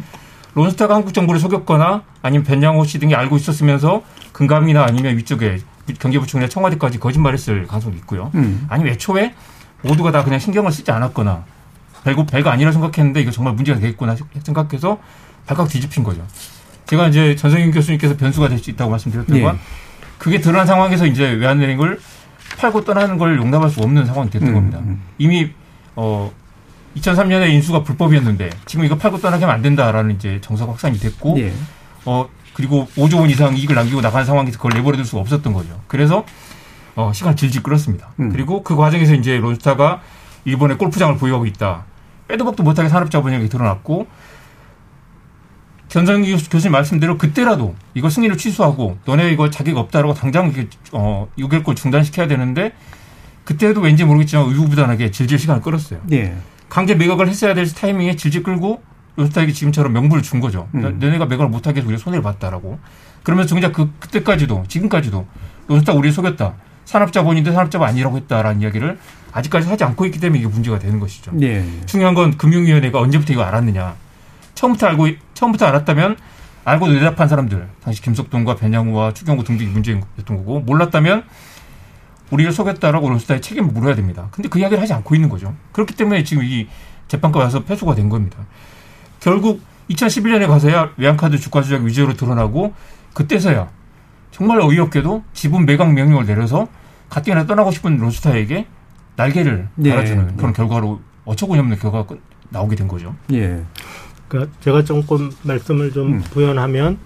론스타가 한국 정부를 속였거나 아니면 변양호 씨 등이 알고 있었으면서 금감이나 아니면 위쪽에 경제부총리나 청와대까지 거짓말했을 가능성이 있고요. 음. 아니면 애초에 모두가 다 그냥 신경을 쓰지 않았거나 별거 별거 아니라 생각했는데 이거 정말 문제가 되겠구나 생각해서 발칵 뒤집힌 거죠. 제가 이제 전성인 교수님께서 변수가 될 수 있다고 말씀드렸던 예. 건 그게 드러난 상황에서 이제 외환은행을 팔고 떠나는 걸 용납할 수 없는 상황이 됐던 음, 겁니다. 음. 이미 어 2003년에 인수가 불법이었는데 지금 이거 팔고 떠나게 하면 안 된다라는 이제 정석 확산이 됐고 예. 어 그리고 5조 원 이상 이익을 남기고 나가는 상황에서 그걸 내버려둘 수가 없었던 거죠. 그래서 어 시간 질질 끌었습니다. 음. 그리고 그 과정에서 이제 론스타가 일본의 골프장을 보유하고 있다. 빼도 박도 못하게 산업자본력이 드러났고 전성기 교수- 교수님 말씀대로 그때라도 이거 승인을 취소하고 너네 이거 자격 없다라고 당장 이게 어 유결권 중단시켜야 되는데 그때도 왠지 모르겠지만 의구부단하게 질질 시간을 끌었어요. 예. 강제 매각을 했어야 될 타이밍에 질질 끌고 론스타에게 지금처럼 명분을 준 거죠. 음. 너- 너네가 매각을 못하게 해서 우리가 손해를 봤다라고. 그러면서 정작 그, 그때까지도, 지금까지도 론스타 우리 속였다. 산업자본인데 산업자본 아니라고 했다라는 이야기를 아직까지 하지 않고 있기 때문에 이게 문제가 되는 것이죠. 예. 중요한 건 금융위원회가 언제부터 이거 알았느냐. 처음부터 알고, 처음부터 알았다면 알고 대답한 사람들, 당시 김석동과 변양우와 추경호 등등이 문제였던 거고, 몰랐다면 우리를 속였다라고 론스타에 책임을 물어야 됩니다. 근데 그 이야기를 하지 않고 있는 거죠. 그렇기 때문에 지금 이 재판까지 와서 패소가 된 겁니다. 결국 2011년에 가서야 외환카드 주가 조작 위조로 드러나고 그때서야 정말 어이없게도 지분 매각 명령을 내려서 가뜩이나 떠나고 싶은 론스타에게 날개를 네. 달아주는 그런 결과로 어처구니없는 결과가 끝- 나오게 된 거죠. 예. 그러니까 제가 조금 말씀을 좀 음. 부연하면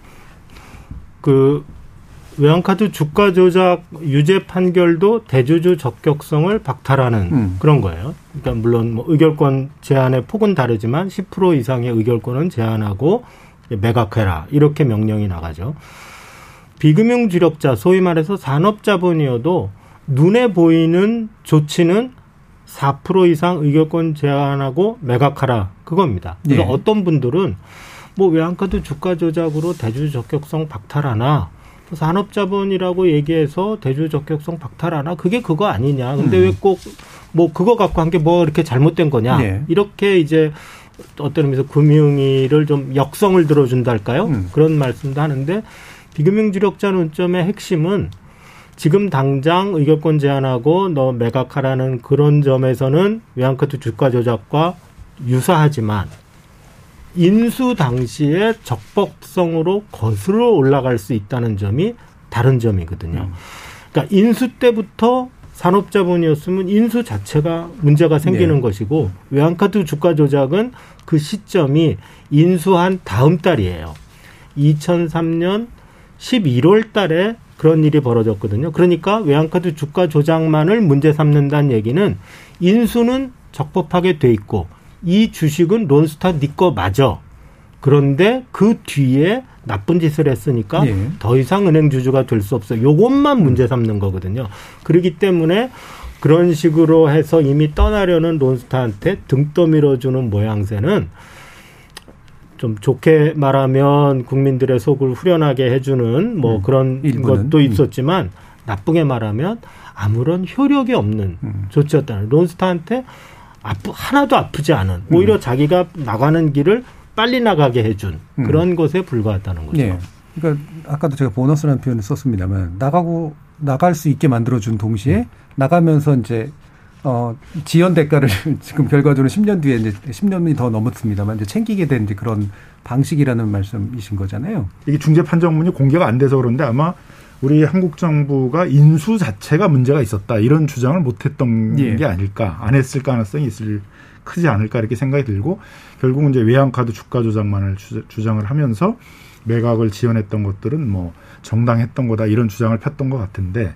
그 외환카드 주가 조작 유죄 판결도 대주주 적격성을 박탈하는 음. 그런 거예요. 그러니까 물론 뭐 의결권 제한의 폭은 다르지만 10% 이상의 의결권은 제한하고 매각해라 이렇게 명령이 나가죠. 비금융 주력자 소위 말해서 산업자본이어도 눈에 보이는 조치는 4% 이상 의결권 제한하고 매각하라 그겁니다. 그래서 예. 어떤 분들은 뭐 외환카드 주가 조작으로 대주 적격성 박탈하나 또 산업자본이라고 얘기해서 대주 적격성 박탈하나 그게 그거 아니냐. 근데 음. 왜꼭 뭐 그거 갖고 한 게 뭐 이렇게 잘못된 거냐. 네. 이렇게 이제 어떤 의미에서 금융위를 좀 역성을 들어준다 할까요? 음. 그런 말씀도 하는데 비금융 주력자 논점의 핵심은 지금 당장 의결권 제한하고 너 매각하라는 그런 점에서는 외환카드 주가 조작과 유사하지만 인수 당시에 적법성으로 거슬러 올라갈 수 있다는 점이 다른 점이거든요. 그러니까 인수 때부터 산업자본이었으면 인수 자체가 문제가 생기는 네. 것이고 외환카드 주가 조작은 그 시점이 인수한 다음 달이에요. 2003년 11월 달에 그런 일이 벌어졌거든요. 그러니까 외환카드 주가 조작만을 문제 삼는다는 얘기는 인수는 적법하게 돼 있고 이 주식은 론스타 니거 맞아. 그런데 그 뒤에 나쁜 짓을 했으니까 예. 더 이상 은행 주주가 될 수 없어. 요것만 문제 삼는 거거든요. 그렇기 때문에 그런 식으로 해서 이미 떠나려는 론스타한테 등 떠밀어주는 모양새는 좀 좋게 말하면 국민들의 속을 후련하게 해주는 뭐 음, 그런 일부는. 것도 음. 있었지만 나쁘게 말하면 아무런 효력이 없는 음. 조치였다는 론스타한테 아프, 하나도 아프지 않은 오히려 자기가 나가는 길을 빨리 나가게 해준 음. 그런 것에 불과하다는 거죠. 네. 그러니까 아까도 제가 보너스라는 표현을 썼습니다만 나가고 나갈 수 있게 만들어준 동시에 음. 나가면서 이제 어 지연 대가를 (laughs) 지금 결과적으로 10년 뒤에 이제 10년이 더 넘었습니다만 이제 챙기게 된 이제 그런 방식이라는 말씀이신 거잖아요. 이게 중재 판정문이 공개가 안 돼서 그런데 아마 우리 한국 정부가 인수 자체가 문제가 있었다 이런 주장을 못했던 예. 게 아닐까 안 했을 가능성이 있을 크지 않을까 이렇게 생각이 들고 결국은 이제 외환카드 주가 조작만을 주장을 하면서 매각을 지원했던 것들은 뭐 정당했던 거다 이런 주장을 폈던 것 같은데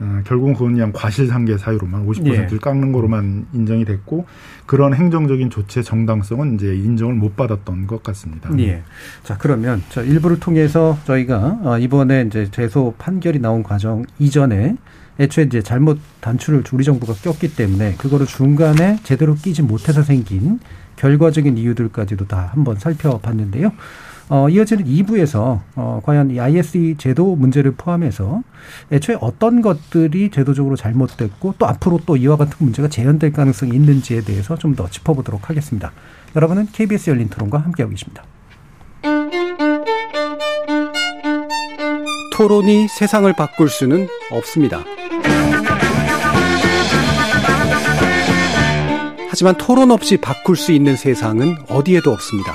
어, 결국은 그건 그냥 과실상계 사유로만 50%를 예. 깎는 거로만 인정이 됐고 그런 행정적인 조치의 정당성은 이제 인정을 못 받았던 것 같습니다. 예. 자 그러면 저 일부를 통해서 저희가 어, 이번에 이제 제소 판결이 나온 과정 이전에 애초에 이제 잘못 단추를 우리 정부가 꼈기 때문에 그거를 중간에 제대로 끼지 못해서 생긴 결과적인 이유들까지도 다 한번 살펴봤는데요. 어, 이어지는 2부에서 어, 과연 이 ISE 제도 문제를 포함해서 애초에 어떤 것들이 제도적으로 잘못됐고 또 앞으로 또 이와 같은 문제가 재현될 가능성이 있는지에 대해서 좀 더 짚어보도록 하겠습니다. 여러분은 KBS 열린 토론과 함께하고 계십니다. 토론이 세상을 바꿀 수는 없습니다. 하지만 토론 없이 바꿀 수 있는 세상은 어디에도 없습니다.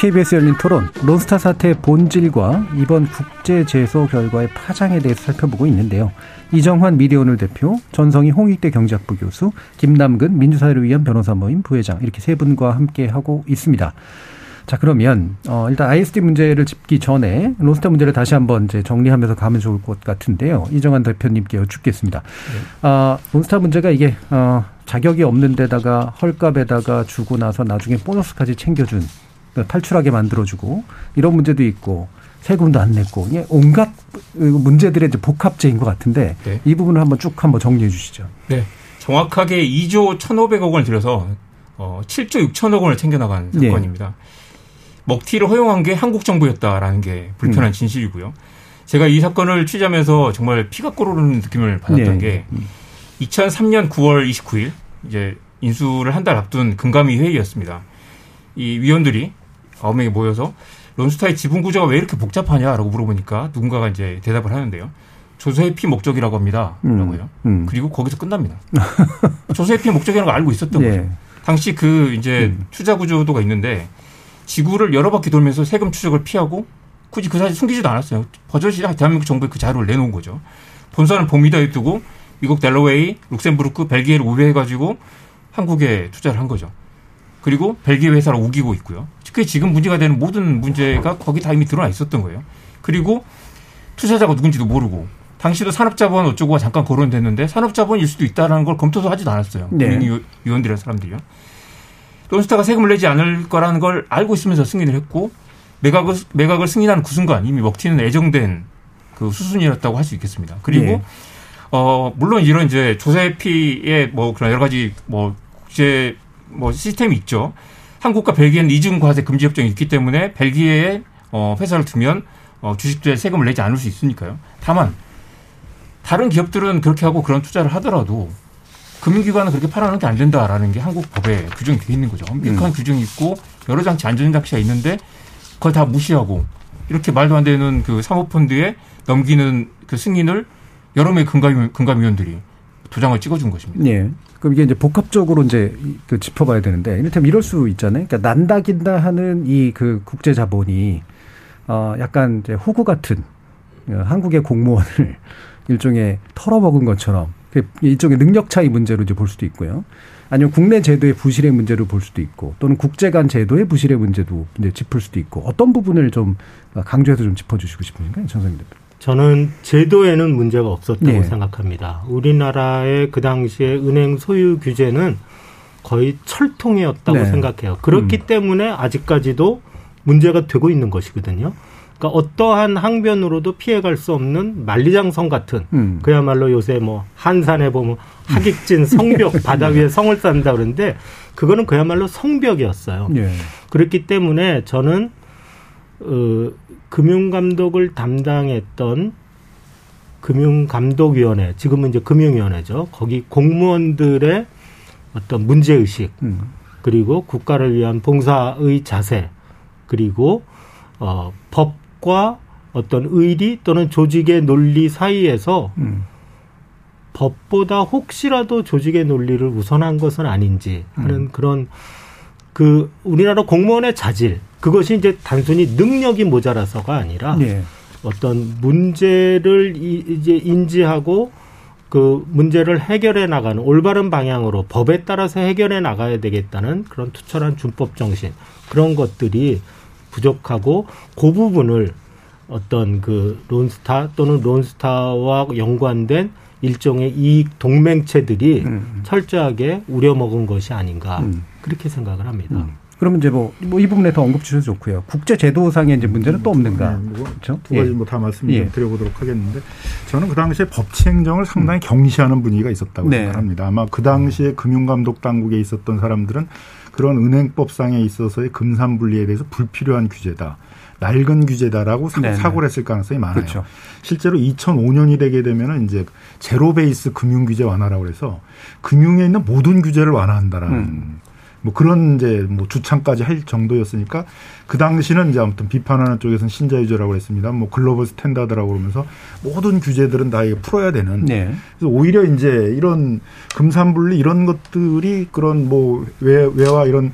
KBS 열린 토론, 론스타 사태의 본질과 이번 국제제소 결과의 파장에 대해서 살펴보고 있는데요. 이정환 미디어오늘 대표, 전성희 홍익대 경제학부 교수, 김남근 민주사회를 위한 변호사 모임 부회장 이렇게 세 분과 함께 하고 있습니다. 자 그러면 어 일단 ISD 문제를 짚기 전에 론스타 문제를 다시 한번 이제 정리하면서 가면 좋을 것 같은데요. 이정환 대표님께 여쭙겠습니다. 네. 아 론스타 문제가 이게 어 자격이 없는 데다가 헐값에다가 주고 나서 나중에 보너스까지 챙겨준 탈출하게 만들어주고 이런 문제도 있고 세금도 안 냈고 온갖 문제들의 복합제인 것 같은데 네. 이 부분을 한번 쭉 한번 정리해 주시죠. 네, 정확하게 2조 1,500억 원을 들여서 어 7조 6천억 원을 챙겨나간 네. 사건입니다. 네. 먹튀를 허용한 게 한국 정부였다라는 게 불편한 음. 진실이고요. 제가 이 사건을 취재하면서 정말 피가 끓어오르는 느낌을 받았던 네. 게 2003년 9월 29일 이제 인수를 한 달 앞둔 금감위 회의였습니다. 이 위원들이 아홉 명이 모여서 론스타의 지분 구조가 왜 이렇게 복잡하냐라고 물어보니까 누군가가 이제 대답을 하는데요. 조세피 목적이라고 합니다. 음, 라고요. 음. 그리고 거기서 끝납니다. (laughs) 조세피 목적이라는 걸 알고 있었던 예. 거죠. 당시 그 이제 음. 투자 구조도가 있는데 지구를 여러 바퀴 돌면서 세금 추적을 피하고 굳이 그 사실 숨기지도 않았어요. 버젓이 대한민국 정부에 그 자료를 내놓은 거죠. 본사는 보미다에 두고 미국 델러웨이, 룩셈부르크, 벨기에를 우회해가지고 한국에 투자를 한 거죠. 그리고 벨기에 회사를 우기고 있고요. 그게 지금 문제가 되는 모든 문제가 거기 다 이미 드러나 있었던 거예요. 그리고 투자자가 누군지도 모르고 당시도 산업자본 어쩌고가 잠깐 거론됐는데 산업자본일 수도 있다는 걸 검토도 하지도 않았어요. 네. 위원들이란 사람들이요. 론스타가 세금을 내지 않을 거라는 걸 알고 있으면서 승인을 했고 매각을 매각을 승인한 그 순간 이미 먹튀는 애정된 그 수순이었다고 할 수 있겠습니다. 그리고 네. 어 물론 이런 이제 조세피의 뭐 그런 여러 가지 뭐 국제 뭐 시스템이 있죠. 한국과 벨기에는 이중 과세 금지 협정이 있기 때문에 벨기에에 어, 회사를 두면 어, 주식주에 세금을 내지 않을 수 있으니까요. 다만 다른 기업들은 그렇게 하고 그런 투자를 하더라도 금융기관은 그렇게 팔아놓는 게안 된다라는 게 한국 법에 규정이 돼 있는 거죠. 엄격한 음. 규정이 있고 여러 장치 안전 장치가 있는데 그걸 다 무시하고 이렇게 말도 안 되는 그 사모펀드에 넘기는 그 승인을 여러 명의 금감, 금감위원들이 도장을 찍어준 것입니다. 네. 그럼 이게 이제 복합적으로 이제 그 짚어봐야 되는데 이를테면 이럴 수 있잖아요. 그러니까 난다긴다 하는 이 그 국제 자본이 어 약간 이제 호구 같은 어, 한국의 공무원을 (laughs) 일종의 털어먹은 것처럼 그 일종의 능력 차이 문제로 이제 볼 수도 있고요. 아니면 국내 제도의 부실의 문제로 볼 수도 있고 또는 국제 간 제도의 부실의 문제도 이제 짚을 수도 있고 어떤 부분을 좀 강조해서 좀 짚어주시고 싶으신가요, 정상님 대표? 저는 제도에는 문제가 없었다고 네. 생각합니다. 우리나라의 그 당시에 은행 소유 규제는 거의 철통이었다고 네. 생각해요. 그렇기 음. 때문에 아직까지도 문제가 되고 있는 것이거든요. 그러니까 어떠한 항변으로도 피해갈 수 없는 만리장성 같은 음. 그야말로 요새 뭐 한산에 보면 하객진 성벽 (laughs) 바다 위에 성을 쌓는다 그러는데 그거는 그야말로 성벽이었어요. 네. 그렇기 때문에 저는 어, 금융감독을 담당했던 금융감독위원회, 지금은 이제 금융위원회죠. 거기 공무원들의 어떤 문제의식, 음. 그리고 국가를 위한 봉사의 자세, 그리고 어, 법과 어떤 의리 또는 조직의 논리 사이에서 음. 법보다 혹시라도 조직의 논리를 우선한 것은 아닌지 하는 음. 그런 그 우리나라 공무원의 자질 그것이 이제 단순히 능력이 모자라서가 아니라 예. 어떤 문제를 이- 이제 인지하고 그 문제를 해결해 나가는 올바른 방향으로 법에 따라서 해결해 나가야 되겠다는 그런 투철한 준법 정신 그런 것들이 부족하고 그 부분을 어떤 그 론스타 또는 론스타와 연관된 일종의 이익 동맹체들이 음. 철저하게 우려먹은 것이 아닌가 음. 그렇게 생각을 합니다. 음. 그러면 이제 뭐, 뭐이 부분에 더 언급 주셔도 좋고요. 국제 제도상의 이제 문제는 또 없는가? 네, 뭐 그렇죠? 두 가지 예. 뭐다 말씀 예. 좀 드려보도록 하겠는데 저는 그 당시에 법치 행정을 상당히 경시하는 분위기가 있었다고 네. 생각합니다. 아마 그 당시에 금융감독 당국에 있었던 사람들은 그런 은행법상에 있어서의 금산 분리에 대해서 불필요한 규제다. 낡은 규제다라고 사, 네네. 사고를 했을 가능성이 많아요. 그렇죠. 실제로 2005년이 되게 되면은 이제 zero base 금융 규제 완화라고 해서 금융에 있는 모든 규제를 완화한다라는 음. 뭐 그런 이제 뭐 주창까지 할 정도였으니까 그 당시는 이제 아무튼 비판하는 쪽에서는 신자유주의라고 했습니다. 뭐 global standard라고 그러면서 모든 규제들은 다 풀어야 되는. 네. 그래서 오히려 이제 이런 금산분리 이런 것들이 그런 뭐 외, 외화 이런.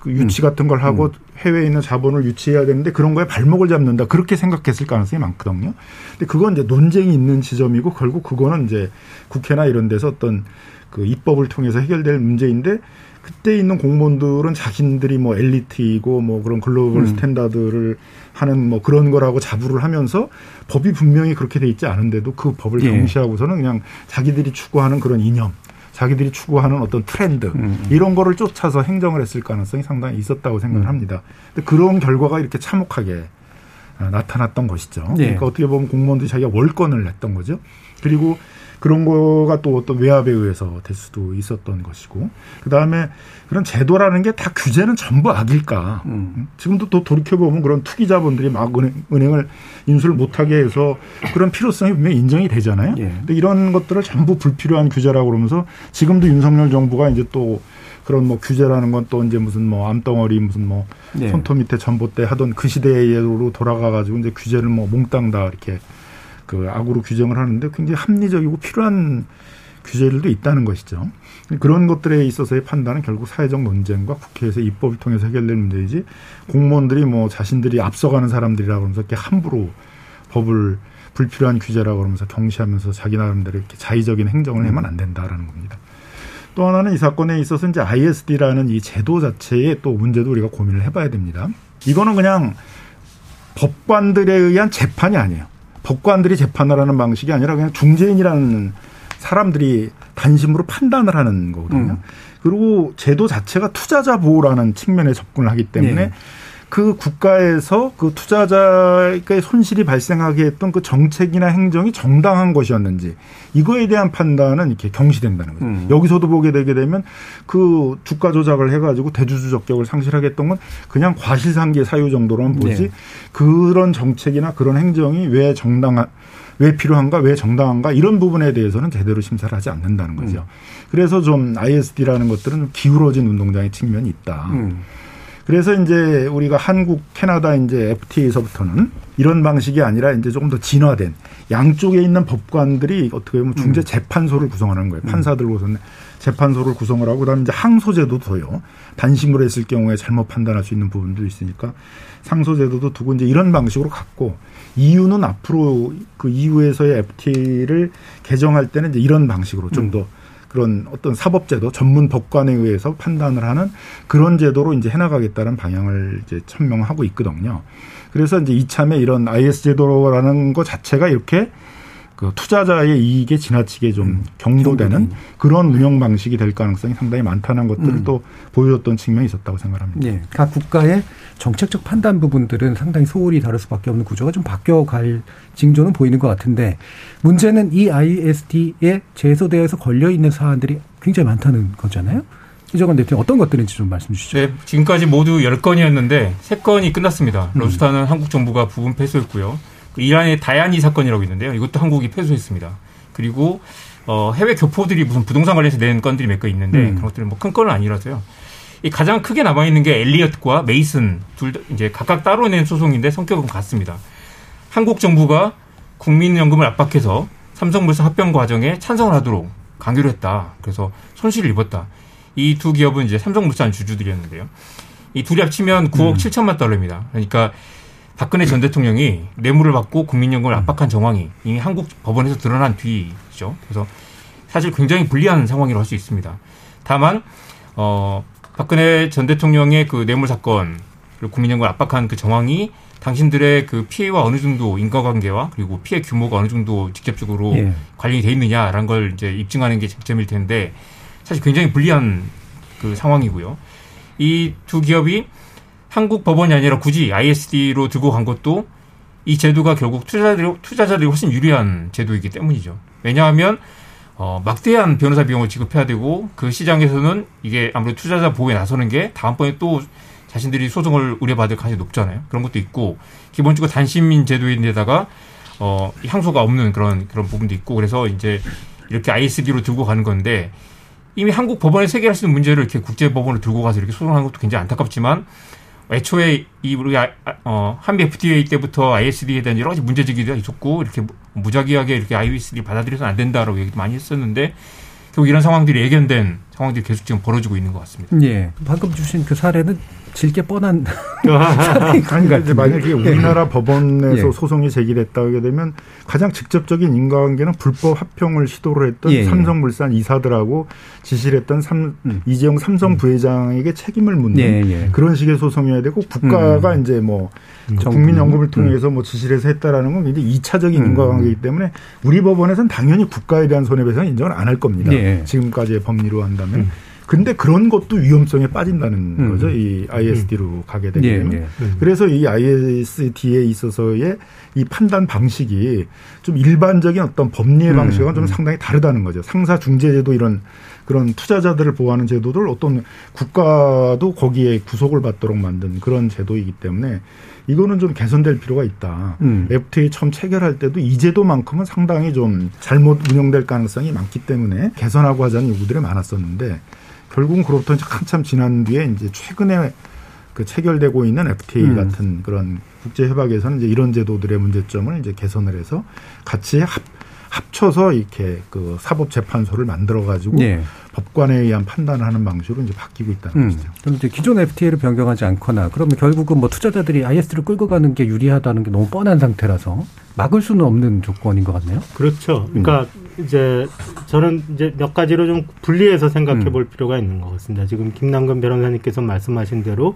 그 유치 같은 걸 하고 해외에 있는 자본을 유치해야 되는데 그런 거에 발목을 잡는다. 그렇게 생각했을 가능성이 많거든요. 근데 그건 이제 논쟁이 있는 지점이고 결국 그거는 이제 국회나 이런 데서 어떤 그 입법을 통해서 해결될 문제인데 그때 있는 공무원들은 자신들이 뭐 엘리트이고 뭐 그런 글로벌 음. standard를 하는 뭐 그런 거라고 자부를 하면서 법이 분명히 그렇게 돼 있지 않은데도 그 법을 예. 경시하고서는 그냥 자기들이 추구하는 그런 이념, 자기들이 추구하는 어떤 트렌드 음. 이런 거를 쫓아서 행정을 했을 가능성이 상당히 있었다고 생각을 음. 합니다. 근데 그런 결과가 이렇게 참혹하게 아, 나타났던 것이죠. 예. 그러니까 어떻게 보면 공무원들이 자기가 월권을 냈던 거죠. 그리고 그런 거가 또 어떤 외압에 의해서 될 수도 있었던 것이고, 그 다음에 그런 제도라는 게 다 규제는 전부 악일까? 음. 지금도 또 돌이켜 보면 그런 투기 자본들이 막 은행, 은행 을 인수를 못하게 해서 그런 필요성이 분명히 인정이 되잖아요. 예. 근데 이런 것들을 전부 불필요한 규제라고 그러면서 지금도 윤석열 정부가 이제 또 그런 뭐 규제라는 건 또 이제 무슨 뭐 암덩어리 무슨 뭐 예. 손톱 밑에 전봇대 하던 그 시대로 돌아가 가지고 이제 규제를 뭐 몽땅 다 이렇게 그 악으로 규정을 하는데 굉장히 합리적이고 필요한 규제들도 있다는 것이죠. 그런 것들에 있어서의 판단은 결국 사회적 논쟁과 국회에서 입법을 통해서 해결될 문제이지 공무원들이 뭐 자신들이 앞서가는 사람들이라고 그러면서 이렇게 함부로 법을 불필요한 규제라고 그러면서 경시하면서 자기 나름대로 이렇게 자의적인 행정을 하면 안 된다라는 겁니다. 또 하나는 이 사건에 있어서 이제 ISD라는 이 제도 자체의 또 문제도 우리가 고민을 해봐야 됩니다. 이거는 그냥 법관들에 의한 재판이 아니에요. 법관들이 재판을 하는 방식이 아니라 그냥 중재인이라는 사람들이 단심으로 판단을 하는 거거든요. 음. 그리고 제도 자체가 투자자 보호라는 측면에 접근을 하기 때문에 네. 그 국가에서 그 투자자의 손실이 발생하게 했던 그 정책이나 행정이 정당한 것이었는지 이거에 대한 판단은 이렇게 경시된다는 거죠. 음. 여기서도 보게 되게 되면 그 주가 조작을 해가지고 대주주 적격을 상실하게 했던 건 그냥 과실상계 사유 정도로만 보지 네. 그런 정책이나 그런 행정이 왜 정당한 왜 필요한가 왜 정당한가 이런 부분에 대해서는 제대로 심사를 하지 않는다는 거죠. 음. 그래서 좀 ISD라는 것들은 좀 기울어진 운동장의 측면이 있다. 음. 그래서 이제 우리가 한국, 캐나다 이제 FTA에서부터는 이런 방식이 아니라 이제 조금 더 진화된 양쪽에 있는 법관들이 어떻게 보면 중재 재판소를 구성하는 거예요. 판사들 로서는 재판소를 구성을 하고 그다음에 이제 항소제도도 둬요. 단심으로 했을 경우에 잘못 판단할 수 있는 부분도 있으니까 상소제도도 두고 이제 이런 방식으로 갔고 이유는 앞으로 그 이후에서의 FTA를 개정할 때는 이제 이런 방식으로 좀더 그런 어떤 사법제도 전문 법관에 의해서 판단을 하는 그런 제도로 이제 해나가겠다는 방향을 이제 천명하고 있거든요. 그래서 이제 이참에 이런 IS 제도라는 것 자체가 이렇게 그 투자자의 이익에 지나치게 좀 경도되는 경도되는. 그런 운영 방식이 될 가능성이 상당히 많다는 것들을 음. 또 보여줬던 측면이 있었다고 생각합니다. 예. 각 국가의 정책적 판단 부분들은 상당히 소홀히 다를 수밖에 없는 구조가 좀 바뀌어갈 징조는 보이는 것 같은데 문제는 이 ISD에 제소되어서 걸려 있는 사안들이 굉장히 많다는 거잖아요. 이정원 대표님 어떤 것들인지 좀 말씀 주시죠. 네, 지금까지 모두 10건이었는데 3건이 끝났습니다. 론스타는 한국 정부가 부분 패소했고요. 그 이란의 다야니 사건이라고 있는데요. 이것도 한국이 패소했습니다. 그리고 어, 해외 교포들이 무슨 부동산 관련해서 낸 건들이 몇 건 있는데 음. 그런 것들은 뭐 큰 건은 아니라서요. 이 가장 크게 남아 있는 게 엘리엇과 메이슨 둘 이제 각각 따로 낸 소송인데 성격은 같습니다. 한국 정부가 국민연금을 압박해서 삼성물산 합병 과정에 찬성을 하도록 강요를 했다. 그래서 손실을 입었다. 이 두 기업은 이제 삼성물산 주주들이었는데요. 이 둘이 합치면 9억 음. 7천만 달러입니다. 그러니까 박근혜 전 대통령이 뇌물을 받고 국민연금을 압박한 정황이 이미 한국 법원에서 드러난 뒤죠. 그래서 사실 굉장히 불리한 상황이라고 할 수 있습니다. 다만 어 박근혜 전 대통령의 그 뇌물 사건 국민연금을 압박한 그 정황이 당신들의 그 피해와 어느 정도 인과관계와 그리고 피해 규모가 어느 정도 직접적으로 예. 관련이 돼 있느냐라는 걸 이제 입증하는 게 쟁점일 텐데 사실 굉장히 불리한 그 상황이고요. 이 두 기업이 한국 법원이 아니라 굳이 ISD로 들고 간 것도 이 제도가 결국 투자자들이, 투자자들이 훨씬 유리한 제도이기 때문이죠. 왜냐하면 어, 막대한 변호사 비용을 지급해야 되고 그 시장에서는 이게 아무래도 투자자 보호에 나서는 게 다음번에 또 자신들이 소송을 의뢰받을 가능성이 높잖아요. 그런 것도 있고 기본적으로 단시민 제도인데다가 어 향소가 없는 그런 그런 부분도 있고 그래서 이제 이렇게 ISD로 들고 가는 건데 이미 한국 법원에 해결할 수 있는 문제를 이렇게 국제 법원으로 들고 가서 이렇게 소송하는 것도 굉장히 안타깝지만 애초에 이 우리 아, 어 한미 FTA 때부터 ISD에 대한 여러 가지 문제 제기가 있었고 이렇게 무작위하게 이렇게 ISD 받아들여서는 안 된다라고 얘기도 많이 했었는데 결국 이런 상황들이 예견된 상황들이 계속 지금 벌어지고 있는 것 같습니다. 예. 방금 주신 그 사례는 질게 뻔한 (laughs) 아니 그러니까 이제 만약에 우리나라 예. 법원에서 예. 소송이 제기됐다게 되면 가장 직접적인 인과관계는 불법 합병을 시도를 했던 예. 예. 삼성물산 이사들하고 지시를 했던 삼, 음. 이재용 삼성 음. 부회장에게 책임을 묻는 예, 예. 그런 식의 소송이어야 되고 국가가 음. 이제 뭐 음. 국민연금을 통해서 뭐 지시를 해서 했다라는 건 굉장히 이차적인 음. 인과관계이기 때문에 우리 법원에서는 당연히 국가에 대한 손해배상 인정을 안 할 겁니다. 지금까지의 법리로 한다면. 음. 근데 그런 것도 위험성에 빠진다는 음. 거죠. 이 ISD로 음. 가게 되게 예, 되면. 예, 예. 그래서 이 ISD에 있어서의 이 판단 방식이 좀 일반적인 어떤 법리의 음. 방식과 좀 음. 상당히 다르다는 거죠. 상사 중재제도 이런 그런 투자자들을 보호하는 제도들 어떤 국가도 거기에 구속을 받도록 만든 그런 제도이기 때문에 이거는 좀 개선될 필요가 있다. 음. FTA 처음 체결할 때도 이 제도만큼은 상당히 좀 잘못 운영될 가능성이 많기 때문에 개선하고 하자는 요구들이 많았었는데 결국은 그로부터 이제 한참 지난 뒤에 이제 최근에 그 체결되고 있는 FTA 음. 같은 그런 국제 협약에서는 이제 이런 제도들의 문제점을 이제 개선을 해서 같이 합 합쳐서 이렇게 그 사법재판소를 만들어 가지고 네. 법관에 의한 판단을 하는 방식으로 이제 바뀌고 있다는 음. 것이죠. 그럼 이제 기존 FTA를 변경하지 않거나 그러면 결국은 뭐 투자자들이 IS를 끌고 가는 게 유리하다는 게 너무 뻔한 상태라서 막을 수는 없는 조건인 것 같네요. 그렇죠. 그러니까 음. 이제 저는 이제 몇 가지로 좀 분리해서 생각해 볼 음. 필요가 있는 것 같습니다. 지금 김남근 변호사님께서 말씀하신 대로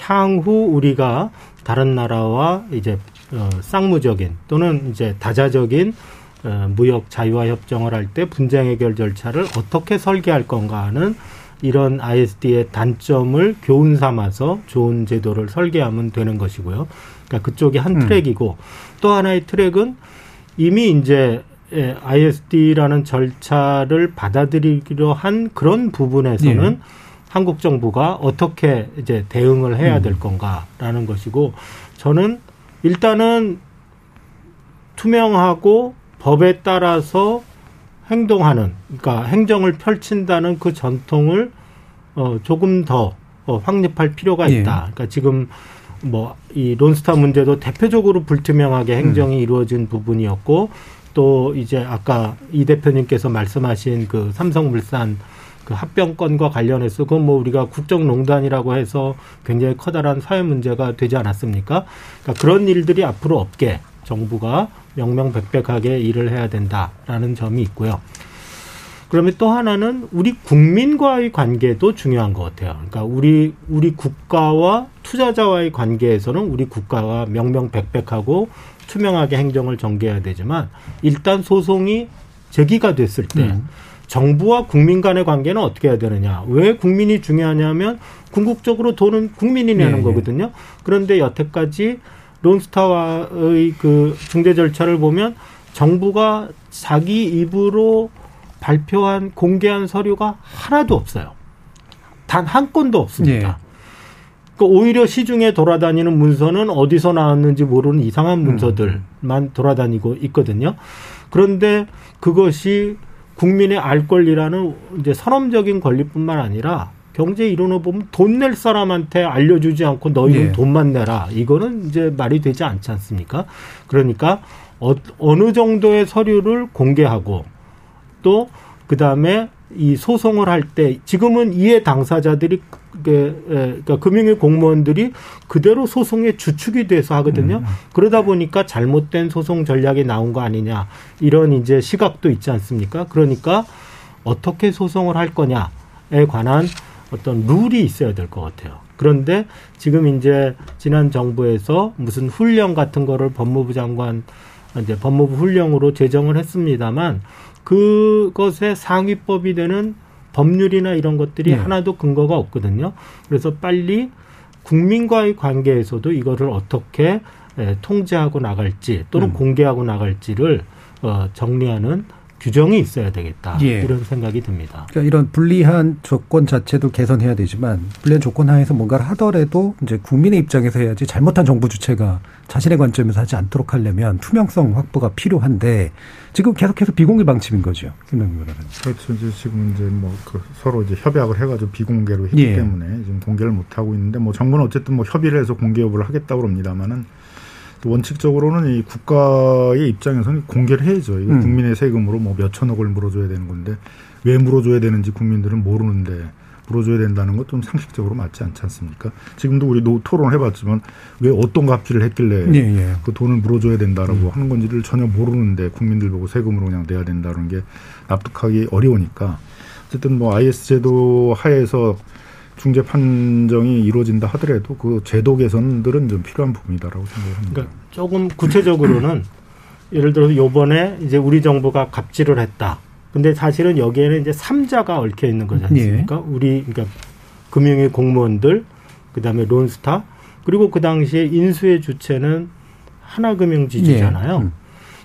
향후 우리가 다른 나라와 이제 어, 쌍무적인 또는 이제 다자적인 어, 무역 자유화 협정을 할 때 분쟁 해결 절차를 어떻게 설계할 건가 하는 이런 ISD의 단점을 교훈 삼아서 좋은 제도를 설계하면 되는 것이고요. 그러니까 그쪽이 한 음. 트랙이고 또 하나의 트랙은 이미 이제 ISD라는 절차를 받아들이기로 한 그런 부분에서는 네. 한국 정부가 어떻게 이제 대응을 해야 될 음. 건가라는 것이고 저는 일단은 투명하고 법에 따라서 행동하는 그러니까 행정을 펼친다는 그 전통을 어 조금 더 어, 확립할 필요가 있다. 예. 그러니까 지금 뭐 이 론스타 문제도 대표적으로 불투명하게 행정이 음. 이루어진 부분이었고 또 이제 아까 이 대표님께서 말씀하신 그 삼성물산 그 합병권과 관련해서 그건 뭐 우리가 국정농단이라고 해서 굉장히 커다란 사회 문제가 되지 않았습니까? 그러니까 그런 일들이 앞으로 없게 정부가 명명백백하게 일을 해야 된다라는 점이 있고요. 그러면 또 하나는 우리 국민과의 관계도 중요한 것 같아요. 그러니까 우리 우리 국가와 투자자와의 관계에서는 우리 국가가 명명백백하고 투명하게 행정을 전개해야 되지만 일단 소송이 제기가 됐을 때 음. 정부와 국민 간의 관계는 어떻게 해야 되느냐? 왜 국민이 중요하냐면 궁극적으로 돈은 국민이 내는 네, 거거든요. 그런데 여태까지 론스타와의 그 중재 절차를 보면 정부가 자기 입으로 발표한 공개한 서류가 하나도 없어요. 단 한 건도 없습니다. 네. 그 오히려 시중에 돌아다니는 문서는 어디서 나왔는지 모르는 이상한 음. 문서들만 음. 돌아다니고 있거든요. 그런데 그것이 국민의 알 권리라는 이제 선언적인 권리뿐만 아니라 경제 이론을 보면 돈 낼 사람한테 알려주지 않고 너희는 예. 돈만 내라. 이거는 이제 말이 되지 않지 않습니까? 그러니까 어, 어느 정도의 서류를 공개하고 또 그다음에 이 소송을 할 때 지금은 이해 당사자들이 그, 에, 그러니까 금융위 공무원들이 그대로 소송의 주축이 돼서 하거든요. 그러다 보니까 잘못된 소송 전략이 나온 거 아니냐 이런 이제 시각도 있지 않습니까? 그러니까 어떻게 소송을 할 거냐에 관한 어떤 룰이 있어야 될 것 같아요. 그런데 지금 이제 지난 정부에서 무슨 훈령 같은 거를 법무부 장관 이제 법무부 훈령으로 제정을 했습니다만 그것의 상위법이 되는 법률이나 이런 것들이 네. 하나도 근거가 없거든요. 그래서 빨리 국민과의 관계에서도 이거를 어떻게 에, 통제하고 나갈지 또는 음. 공개하고 나갈지를 어, 정리하는 규정이 있어야 되겠다. 예. 이런 생각이 듭니다. 그러니까 이런 불리한 조건 자체도 개선해야 되지만 불리한 조건 하에서 뭔가를 하더라도 이제 국민의 입장에서 해야지 잘못한 정부 주체가 자신의 관점에서 하지 않도록 하려면 투명성 확보가 필요한데 지금 계속해서 비공개 방침인 거죠. 그렇죠. 이제 지금 이제 뭐 그 서로 이제 협약을 해가지고 비공개로 했기 예. 때문에 지금 공개를 못 하고 있는데 뭐 정부는 어쨌든 뭐 협의를 해서 공개 여부를 하겠다고 합니다만은 또 원칙적으로는 이 국가의 입장에서는 공개를 해야죠. 이거 음. 국민의 세금으로 뭐 몇천억을 물어줘야 되는 건데 왜 물어줘야 되는지 국민들은 모르는데 물어줘야 된다는 것 좀 상식적으로 맞지 않지 않습니까? 지금도 우리 노 토론을 해봤지만 왜 어떤 값비를 했길래 예, 예. 그 돈을 물어줘야 된다라고 하는 건지를 전혀 모르는데 국민들 보고 세금으로 그냥 내야 된다는 게 납득하기 어려우니까 어쨌든 뭐 IS 제도 하에서 중재 판정이 이루어진다 하더라도 그 제도 개선들은 좀 필요한 부분이다라고 생각을 합니다. 그러니까 조금 구체적으로는 (clears throat) 예를 들어서 요번에 이제 우리 정부가 갑질을 했다. 근데 사실은 여기에는 이제 삼자가 얽혀 있는 거지 않습니까? 우리 그러니까 금융위 공무원들, 그다음에 론스타, 그리고 그 당시에 인수의 주체는 하나금융지주잖아요. 예. 음.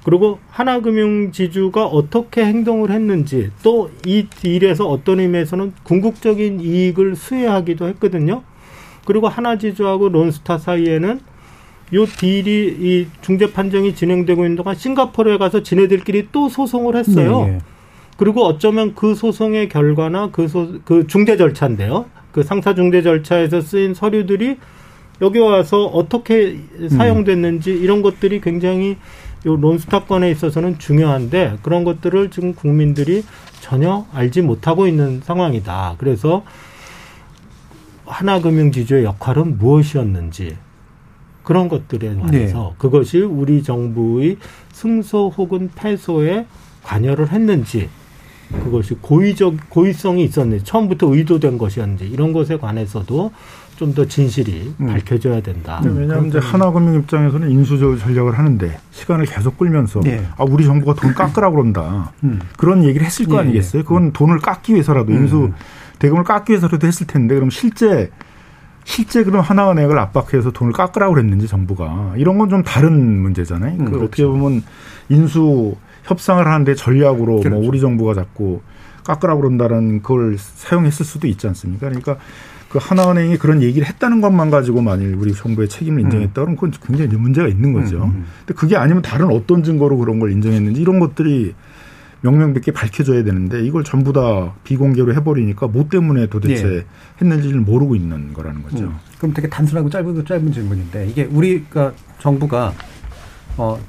그리고 하나금융지주가 어떻게 행동을 했는지 또 이 딜에서 어떤 의미에서는 궁극적인 이익을 수혜하기도 했거든요. 그리고 하나지주하고 론스타 사이에는 요 딜이 이 중재 판정이 진행되고 있는 동안 싱가포르에 가서 지네들끼리 또 소송을 했어요. 예, 예. 그리고 어쩌면 그 소송의 결과나 그, 소, 그 중재 절차인데요. 그 상사 중재 절차에서 쓰인 서류들이 여기 와서 어떻게 사용됐는지 이런 것들이 굉장히 요 론스타 건에 있어서는 중요한데 그런 것들을 지금 국민들이 전혀 알지 못하고 있는 상황이다. 그래서 하나금융지주의 역할은 무엇이었는지 그런 것들에 관해서 그것이 우리 정부의 승소 혹은 패소에 관여를 했는지 그것이 고의적 고의성이 있었는지 처음부터 의도된 것이었는지 이런 것에 관해서도 좀 더 진실이 음. 밝혀져야 된다. 근데 왜냐하면 이제 하나금융 입장에서는 인수 전략을 하는데 시간을 계속 끌면서 예. 아 우리 정부가 돈 깎으라 그런다 음. 그런 얘기를 했을 거 예, 아니겠어요? 그건 돈을 깎기 위해서라도 인수 음. 대금을 깎기 위해서라도 했을 텐데 그럼 실제 실제 그럼 하나은행을 압박해서 돈을 깎으라고 그랬는지 정부가 이런 건 좀 다른 문제잖아요. 음, 그 그렇죠. 어떻게 보면 인수 협상을 하는데 전략으로 그렇죠. 뭐 우리 정부가 자꾸 깎으라고 그런다는 걸 사용했을 수도 있지 않습니까? 그러니까 그 하나은행이 그런 얘기를 했다는 것만 가지고 만일 우리 정부의 책임을 인정했다 그러면 그건 굉장히 문제가 있는 거죠. 음, 음. 근데 그게 아니면 다른 어떤 증거로 그런 걸 인정했는지 이런 것들이 명명백계 밝혀져야 되는데 이걸 전부 다 비공개로 해버리니까 뭐 때문에 도대체 예. 했는지를 모르고 있는 거라는 거죠. 음. 그럼 되게 단순하고 짧은 짧은 질문인데 이게 우리가 정부가 어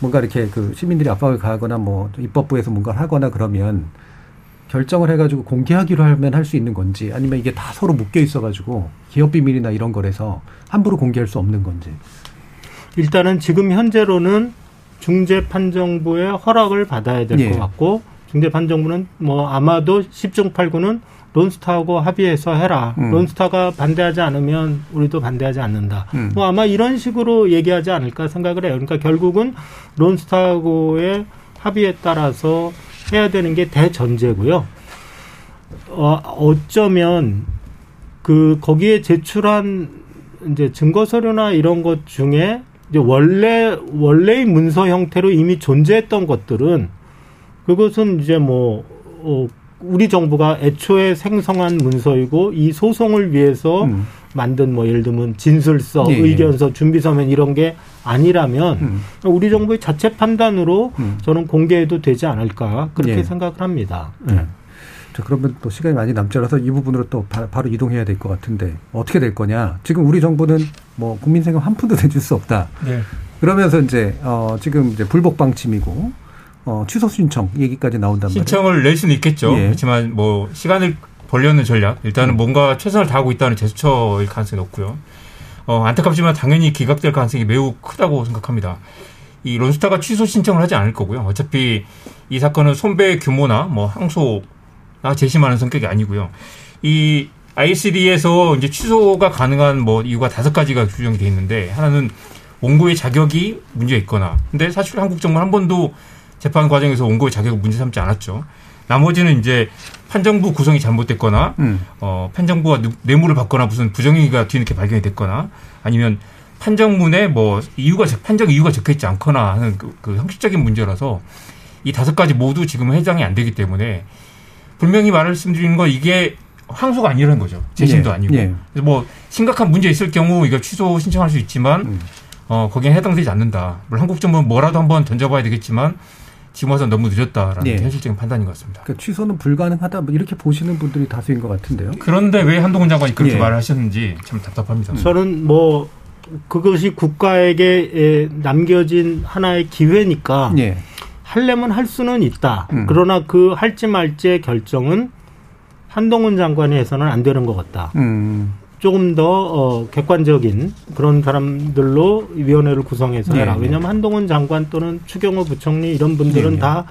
뭔가 이렇게 그 시민들이 압박을 가하거나 뭐 입법부에서 뭔가를 하거나 그러면 결정을 해가지고 공개하기로 하면 할 수 있는 건지 아니면 이게 다 서로 묶여 있어가지고 기업 비밀이나 이런 거래서 함부로 공개할 수 없는 건지. 일단은 지금 현재로는 중재판정부의 허락을 받아야 될것 예. 같고 중재판정부는 뭐 아마도 10중 8구는 론스타하고 합의해서 해라. 음. 론스타가 반대하지 않으면 우리도 반대하지 않는다. 음. 뭐 아마 이런 식으로 얘기하지 않을까 생각을 해요. 그러니까 결국은 론스타하고의 합의에 따라서 해야 되는 게 대전제고요. 어, 어쩌면 그 거기에 제출한 이제 증거 서류나 이런 것 중에 이제 원래 원래의 문서 형태로 이미 존재했던 것들은 그것은 이제 뭐 어, 우리 정부가 애초에 생성한 문서이고 이 소송을 위해서 음. 만든 뭐 예를 들면 진술서, 예, 예. 의견서, 준비서면 이런 게 아니라면 음. 우리 정부의 자체 판단으로 음. 저는 공개해도 되지 않을까 그렇게 예. 생각을 합니다. 네. 자, 그러면 또 시간이 많이 남지 않아서 이 부분으로 또 바, 로 이동해야 될 것 같은데 어떻게 될 거냐. 지금 우리 정부는 뭐 국민 세금 한 푼도 내줄 수 없다. 네. 그러면서 이제 어 지금 이제 불복 방침이고 어 취소 신청 얘기까지 나온단 말이에요. 신청을 낼 수는 있겠죠. 예. 그렇지만 뭐 시간을 벌려는 전략 일단은 음. 뭔가 최선을 다하고 있다는 제스처일 가능성이 높고요. 어, 안타깝지만 당연히 기각될 가능성이 매우 크다고 생각합니다. 이 론스타가 취소 신청을 하지 않을 거고요. 어차피 이 사건은 손배 규모나 뭐 항소나 재심하는 성격이 아니고요. 이 ICD에서 이제 취소가 가능한 뭐 이유가 다섯 가지가 규정이 돼 있는데 하나는 원고의 자격이 문제 있거나 근데 사실 한국 정부는 한 번도 재판 과정에서 원고의 자격을 문제 삼지 않았죠. 나머지는 이제 판정부 구성이 잘못됐거나 음. 어, 판정부가 뇌- 뇌물을 받거나 무슨 부정행위가 뒤늦게 발견이 됐거나 아니면 판정문에 뭐 이유가 적- 판정 이유가 적혀 있지 않거나 하는 그, 그 형식적인 문제라서 이 다섯 가지 모두 지금 해당이 안 되기 때문에 분명히 말씀드리는 거 이게 항소가 아니라는 거죠. 재심도 예, 아니고. 예. 그래서 뭐 심각한 문제 있을 경우 이거 취소 신청할 수 있지만 음. 어 거기에 해당되지 않는다. 물론 한국 정부는 뭐라도 한번 던져봐야 되겠지만 와서 너무 늦었다라는 예. 게 현실적인 판단인 것 같습니다. 그러니까 취소는 불가능하다 뭐 이렇게 보시는 분들이 다수인 것 같은데요. 그런데 왜 한동훈 장관이 그렇게 예. 말을 하셨는지 참 답답합니다. 저는 뭐 그것이 국가에게 에, 남겨진 하나의 기회니까 예. 할려면 할 수는 있다. 음. 그러나 그 할지 말지의 결정은 한동훈 장관이 해서는 안 되는 것 같다. 음. 조금 더 어, 객관적인 그런 사람들로 위원회를 구성해서 예, 해라. 예. 왜냐하면 한동훈 장관 또는 추경호 부총리 이런 분들은 예, 예. 다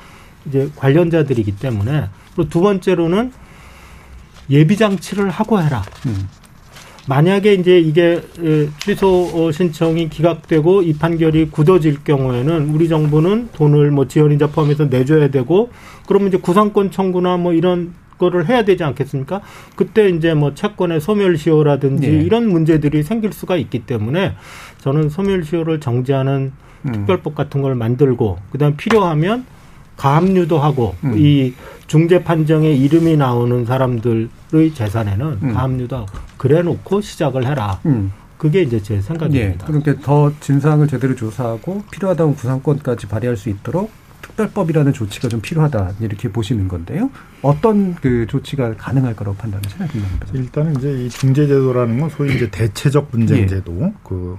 이제 관련자들이기 때문에 그리고 두 번째로는 예비 장치를 하고 해라. 음. 만약에 이제 이게 에, 취소 어, 신청이 기각되고 이 판결이 굳어질 경우에는 우리 정부는 돈을 뭐 지원인자 포함해서 내줘야 되고 그러면 이제 구상권 청구나 뭐 이런 거를 해야 되지 않겠습니까? 그때 이제 뭐 채권의 소멸시효라든지 네. 이런 문제들이 생길 수가 있기 때문에 저는 소멸시효를 정지하는 음. 특별법 같은 걸 만들고 그다음 필요하면 가압류도 하고 음. 이 중재 판정에 이름이 나오는 사람들의 재산에는 음. 가압류도 하고 그래 놓고 시작을 해라. 음. 그게 이제 제 예. 생각입니다. 그러니까 더 진상을 제대로 조사하고 필요하다면 구상권까지 발휘할 수 있도록 특별법이라는 조치가 좀 필요하다 이렇게 보시는 건데요. 어떤 그 조치가 가능할 거라고 판단하시나요. 일단은 이제 이 중재제도라는 건 소위 이제 대체적 분쟁제도 그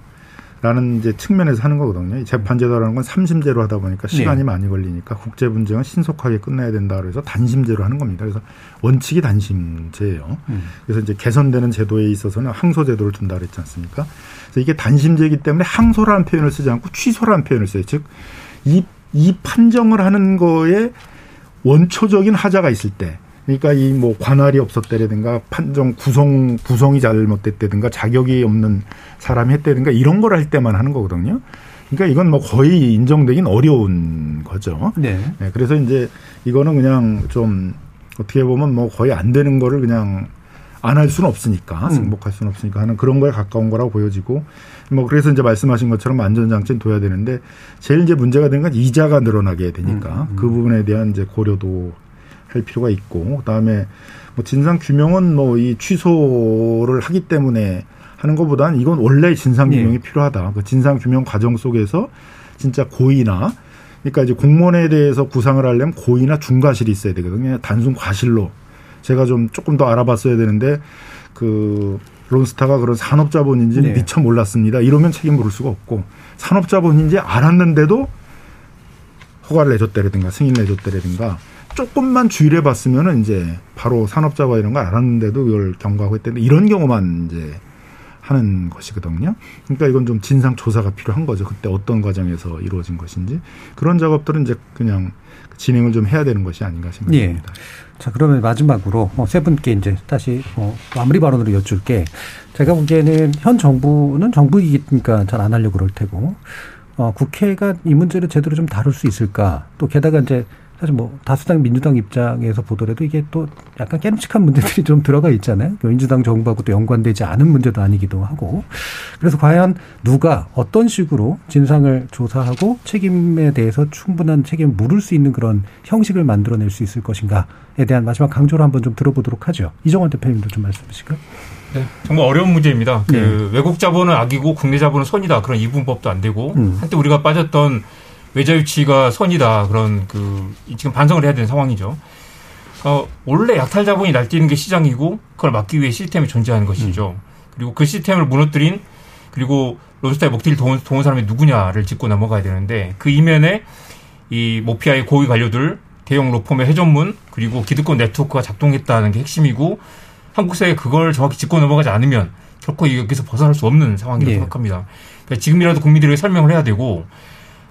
라는 이제 측면에서 하는 거거든요. 이 재판제도라는 건 삼심제로 하다 보니까 시간이 네. 많이 걸리니까 국제 분쟁은 신속하게 끝내야 된다 그래서 단심제로 하는 겁니다. 그래서 원칙이 단심제예요. 음. 그래서 이제 개선되는 제도에 있어서는 항소제도를 둔다 그랬지 않습니까? 그래서 이게 단심제이기 때문에 항소라는 표현을 쓰지 않고 취소라는 표현을 써요. 즉, 이, 이 판정을 하는 거에 원초적인 하자가 있을 때, 그러니까 이 뭐 관할이 없었다든가 판정 구성 구성이 잘못됐다든가 자격이 없는 사람이 했다든가 이런 걸 할 때만 하는 거거든요. 그러니까 이건 뭐 거의 인정되긴 어려운 거죠. 네. 네, 그래서 이제 이거는 그냥 좀 어떻게 보면 뭐 거의 안 되는 거를 그냥 안 할 수는 없으니까 음. 승복할 수는 없으니까 하는 그런 거에 가까운 거라고 보여지고 뭐 그래서 이제 말씀하신 것처럼 안전장치는 둬야 되는데 제일 이제 문제가 되는 건 이자가 늘어나게 되니까 음, 음. 그 부분에 대한 이제 고려도 할 필요가 있고 그다음에 뭐 진상 규명은 뭐 이 취소를 하기 때문에 하는 것보다는 이건 원래 진상 규명이 예. 필요하다. 그 진상 규명 과정 속에서 진짜 고의나 그러니까 이제 공무원에 대해서 구상을 하려면 고의나 중과실이 있어야 되거든요. 단순 과실로 제가 좀 조금 더 알아봤어야 되는데 그 론스타가 그런 산업자본인지는 네. 미처 몰랐습니다. 이러면 책임 물을 수가 없고 산업자본인지 알았는데도 허가를 내줬다라든가 승인 내줬다라든가 조금만 주의를 봤으면은 이제 바로 산업자가 이런 거 알았는데도 이걸 경고하고 했다는데 이런 경우만 이제 하는 것이거든요. 그러니까 이건 좀 진상 조사가 필요한 거죠. 그때 어떤 과정에서 이루어진 것인지 그런 작업들은 이제 그냥 진행을 좀 해야 되는 것이 아닌가 생각합니다. 자, 그러면 마지막으로 어, 세 분께 이제 다시 어, 마무리 발언으로 여쭐게. 제가 보기에는 현 정부는 정부이니까 잘 안 하려고 그럴 테고, 어, 국회가 이 문제를 제대로 좀 다룰 수 있을까. 또 게다가 이제 사실 뭐 다수당 민주당 입장에서 보더라도 이게 또 약간 깨름칙한 문제들이 좀 들어가 있잖아요. 민주당 정부하고 또 연관되지 않은 문제도 아니기도 하고. 그래서 과연 누가 어떤 식으로 진상을 조사하고 책임에 대해서 충분한 책임을 물을 수 있는 그런 형식을 만들어낼 수 있을 것인가에 대한 마지막 강조를 한번 좀 들어보도록 하죠. 이정환 대표님도 좀 말씀해 주실까요? 네, 정말 어려운 문제입니다. 그 네. 외국 자본은 악이고 국내 자본은 선이다. 그런 이분법도 안 되고 음. 한때 우리가 빠졌던 외자 유치가 선이다. 그런 그 지금 반성을 해야 되는 상황이죠. 어, 원래 약탈 자본이 날뛰는 게 시장이고 그걸 막기 위해 시스템이 존재하는 것이죠. 음. 그리고 그 시스템을 무너뜨린 그리고 로스타의 목티를 도운, 도운 사람이 누구냐를 짚고 넘어가야 되는데 그 이면에 이 모피아의 고위 관료들 대형 로펌의 회전문 그리고 기득권 네트워크가 작동했다는 게 핵심이고 한국 사회에 그걸 정확히 짚고 넘어가지 않으면 결코 여기서 벗어날 수 없는 상황이라고 예. 생각합니다. 그러니까 지금이라도 국민들에게 설명을 해야 되고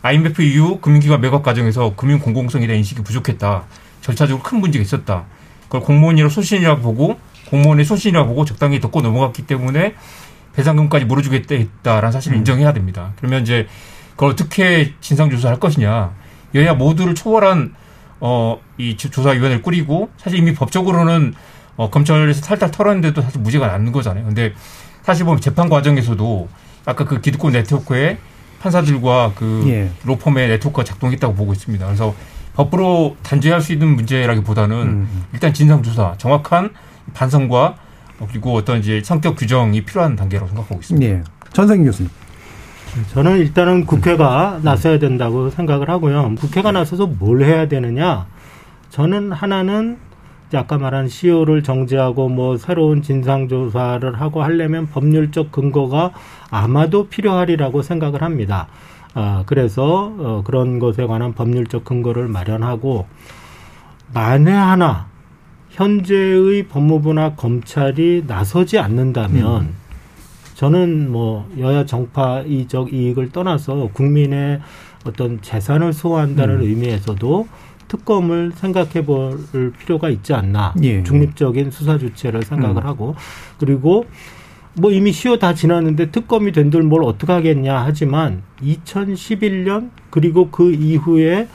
IMF 이후 금융기관 매각 과정에서 금융 공공성에 대한 인식이 부족했다. 절차적으로 큰 문제가 있었다. 그걸 공무원이라고 소신이라고 보고 공무원의 소신이라고 보고 적당히 덮고 넘어갔기 때문에 배상금까지 물어주겠다라는 사실을 음. 인정해야 됩니다. 그러면 이제 그걸 어떻게 진상조사를 할 것이냐. 여야 모두를 초월한 어, 이 조사위원회를 꾸리고 사실 이미 법적으로는 어, 검찰에서 살짝 털었는데도 사실 무죄가 나는 거잖아요. 근데 사실 보면 재판 과정에서도 아까 그 기득권 네트워크에 판사들과 그 예. 로펌의 네트워크가 작동했다고 보고 있습니다. 그래서 법으로 단죄할 수 있는 문제라기보다는 음. 일단 진상 조사, 정확한 반성과 그리고 어떤 이제 성격 규정이 필요한 단계라고 생각하고 있습니다. 예. 전성기 교수님. 저는 일단은 국회가 나서야 된다고 생각을 하고요. 국회가 나서서 뭘 해야 되느냐? 저는 하나는 아까 말한 시효를 정지하고 뭐 새로운 진상조사를 하고 하려면 법률적 근거가 아마도 필요하리라고 생각을 합니다. 아, 그래서 어, 그런 것에 관한 법률적 근거를 마련하고 만에 하나 현재의 법무부나 검찰이 나서지 않는다면 음. 저는 뭐 여야 정파 이적 이익을 떠나서 국민의 어떤 재산을 수호한다는 음. 의미에서도 특검을 생각해 볼 필요가 있지 않나. 예. 중립적인 수사 주체를 생각을 음. 하고 그리고 뭐 이미 시효 다 지났는데 특검이 된들 뭘 어떻게 하겠냐 하지만 2011년 그리고 그 이후에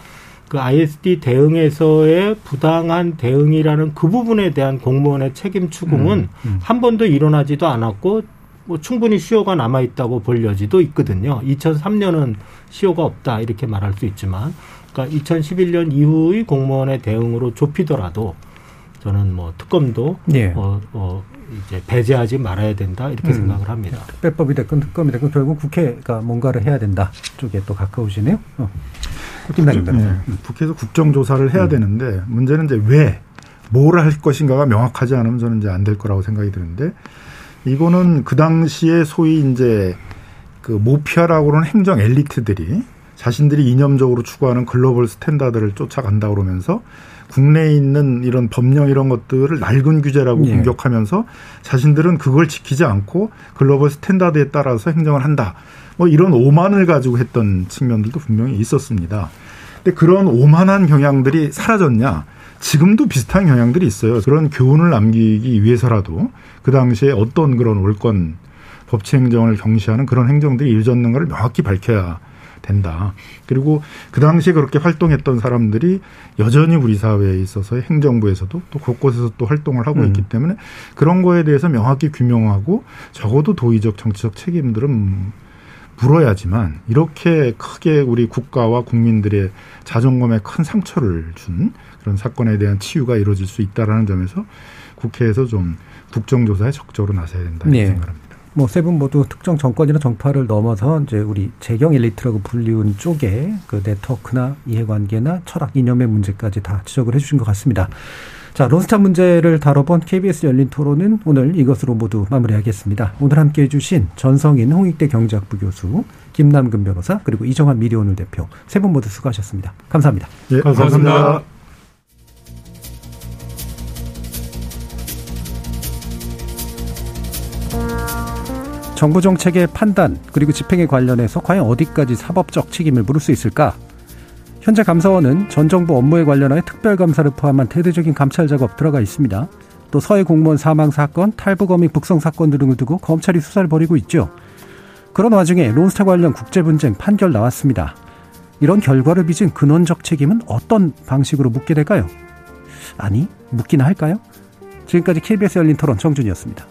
그 ISD 대응에서의 부당한 대응이라는 그 부분에 대한 공무원의 책임 추궁은 음, 음. 한 번도 일어나지도 않았고 뭐 충분히 시효가 남아 있다고 볼 여지도 있거든요. 2003년은 시효가 없다 이렇게 말할 수 있지만 그러니까 2011년 이후의 공무원의 대응으로 좁히더라도 저는 뭐 특검도 예. 어, 어 이제 배제하지 말아야 된다 이렇게 음. 생각을 합니다. 특별법이 됐건 특검이 됐건 결국 국회가 뭔가를 해야 된다 쪽에 또 가까우시네요. 어. 김남인 네. 음. 국회에서 국정조사를 해야 음. 되는데 문제는 이제 왜 뭘 할 것인가가 명확하지 않으면 저는 이제 안 될 거라고 생각이 드는데 이거는 그 당시에 소위 이제 그 모피아라고 그러는 행정 엘리트들이 자신들이 이념적으로 추구하는 global standard를 쫓아간다 그러면서 국내에 있는 이런 법령 이런 것들을 낡은 규제라고 예. 공격하면서 자신들은 그걸 지키지 않고 global standard에 따라서 행정을 한다. 뭐 이런 오만을 가지고 했던 측면들도 분명히 있었습니다. 근데 그런 오만한 경향들이 사라졌냐? 지금도 비슷한 경향들이 있어요. 그런 교훈을 남기기 위해서라도 그 당시에 어떤 그런 올권 법치 행정을 경시하는 그런 행정들이 이루어졌는가를 명확히 밝혀야 된다. 그리고 그 당시에 그렇게 활동했던 사람들이 여전히 우리 사회에 있어서 행정부에서도 또 곳곳에서 또 활동을 하고 음. 있기 때문에 그런 거에 대해서 명확히 규명하고 적어도 도의적 정치적 책임들은 물어야지만 이렇게 크게 우리 국가와 국민들의 자존감에 큰 상처를 준 그런 사건에 대한 치유가 이루어질 수 있다라는 점에서 국회에서 좀 국정조사에 적극적으로 나서야 된다 이렇게 네. 생각합니다. 뭐 세 분 모두 특정 정권이나 정파를 넘어서 이제 우리 재경 엘리트라고 불리운 쪽에 그 네트워크나 이해관계나 철학 이념의 문제까지 다 지적을 해주신 것 같습니다. 자, 론스타 문제를 다뤄본 KBS 열린 토론은 오늘 이것으로 모두 마무리하겠습니다. 오늘 함께 해주신 전성인 홍익대 경제학부 교수, 김남근 변호사, 그리고 이정환 미디어오늘 대표 세 분 모두 수고하셨습니다. 감사합니다. 네, 감사합니다. 감사합니다. 정부 정책의 판단 그리고 집행에 관련해서 과연 어디까지 사법적 책임을 물을 수 있을까? 현재 감사원은 전 정부 업무에 관련하여 특별감사를 포함한 대대적인 감찰 작업 들어가 있습니다. 또 서해 공무원 사망 사건, 탈북어민 북송 사건 등을 두고 검찰이 수사를 벌이고 있죠. 그런 와중에 론스타 관련 국제 분쟁 판결 나왔습니다. 이런 결과를 빚은 근원적 책임은 어떤 방식으로 묻게 될까요? 아니, 묻기나 할까요? 지금까지 KBS 열린 토론 정준이었습니다.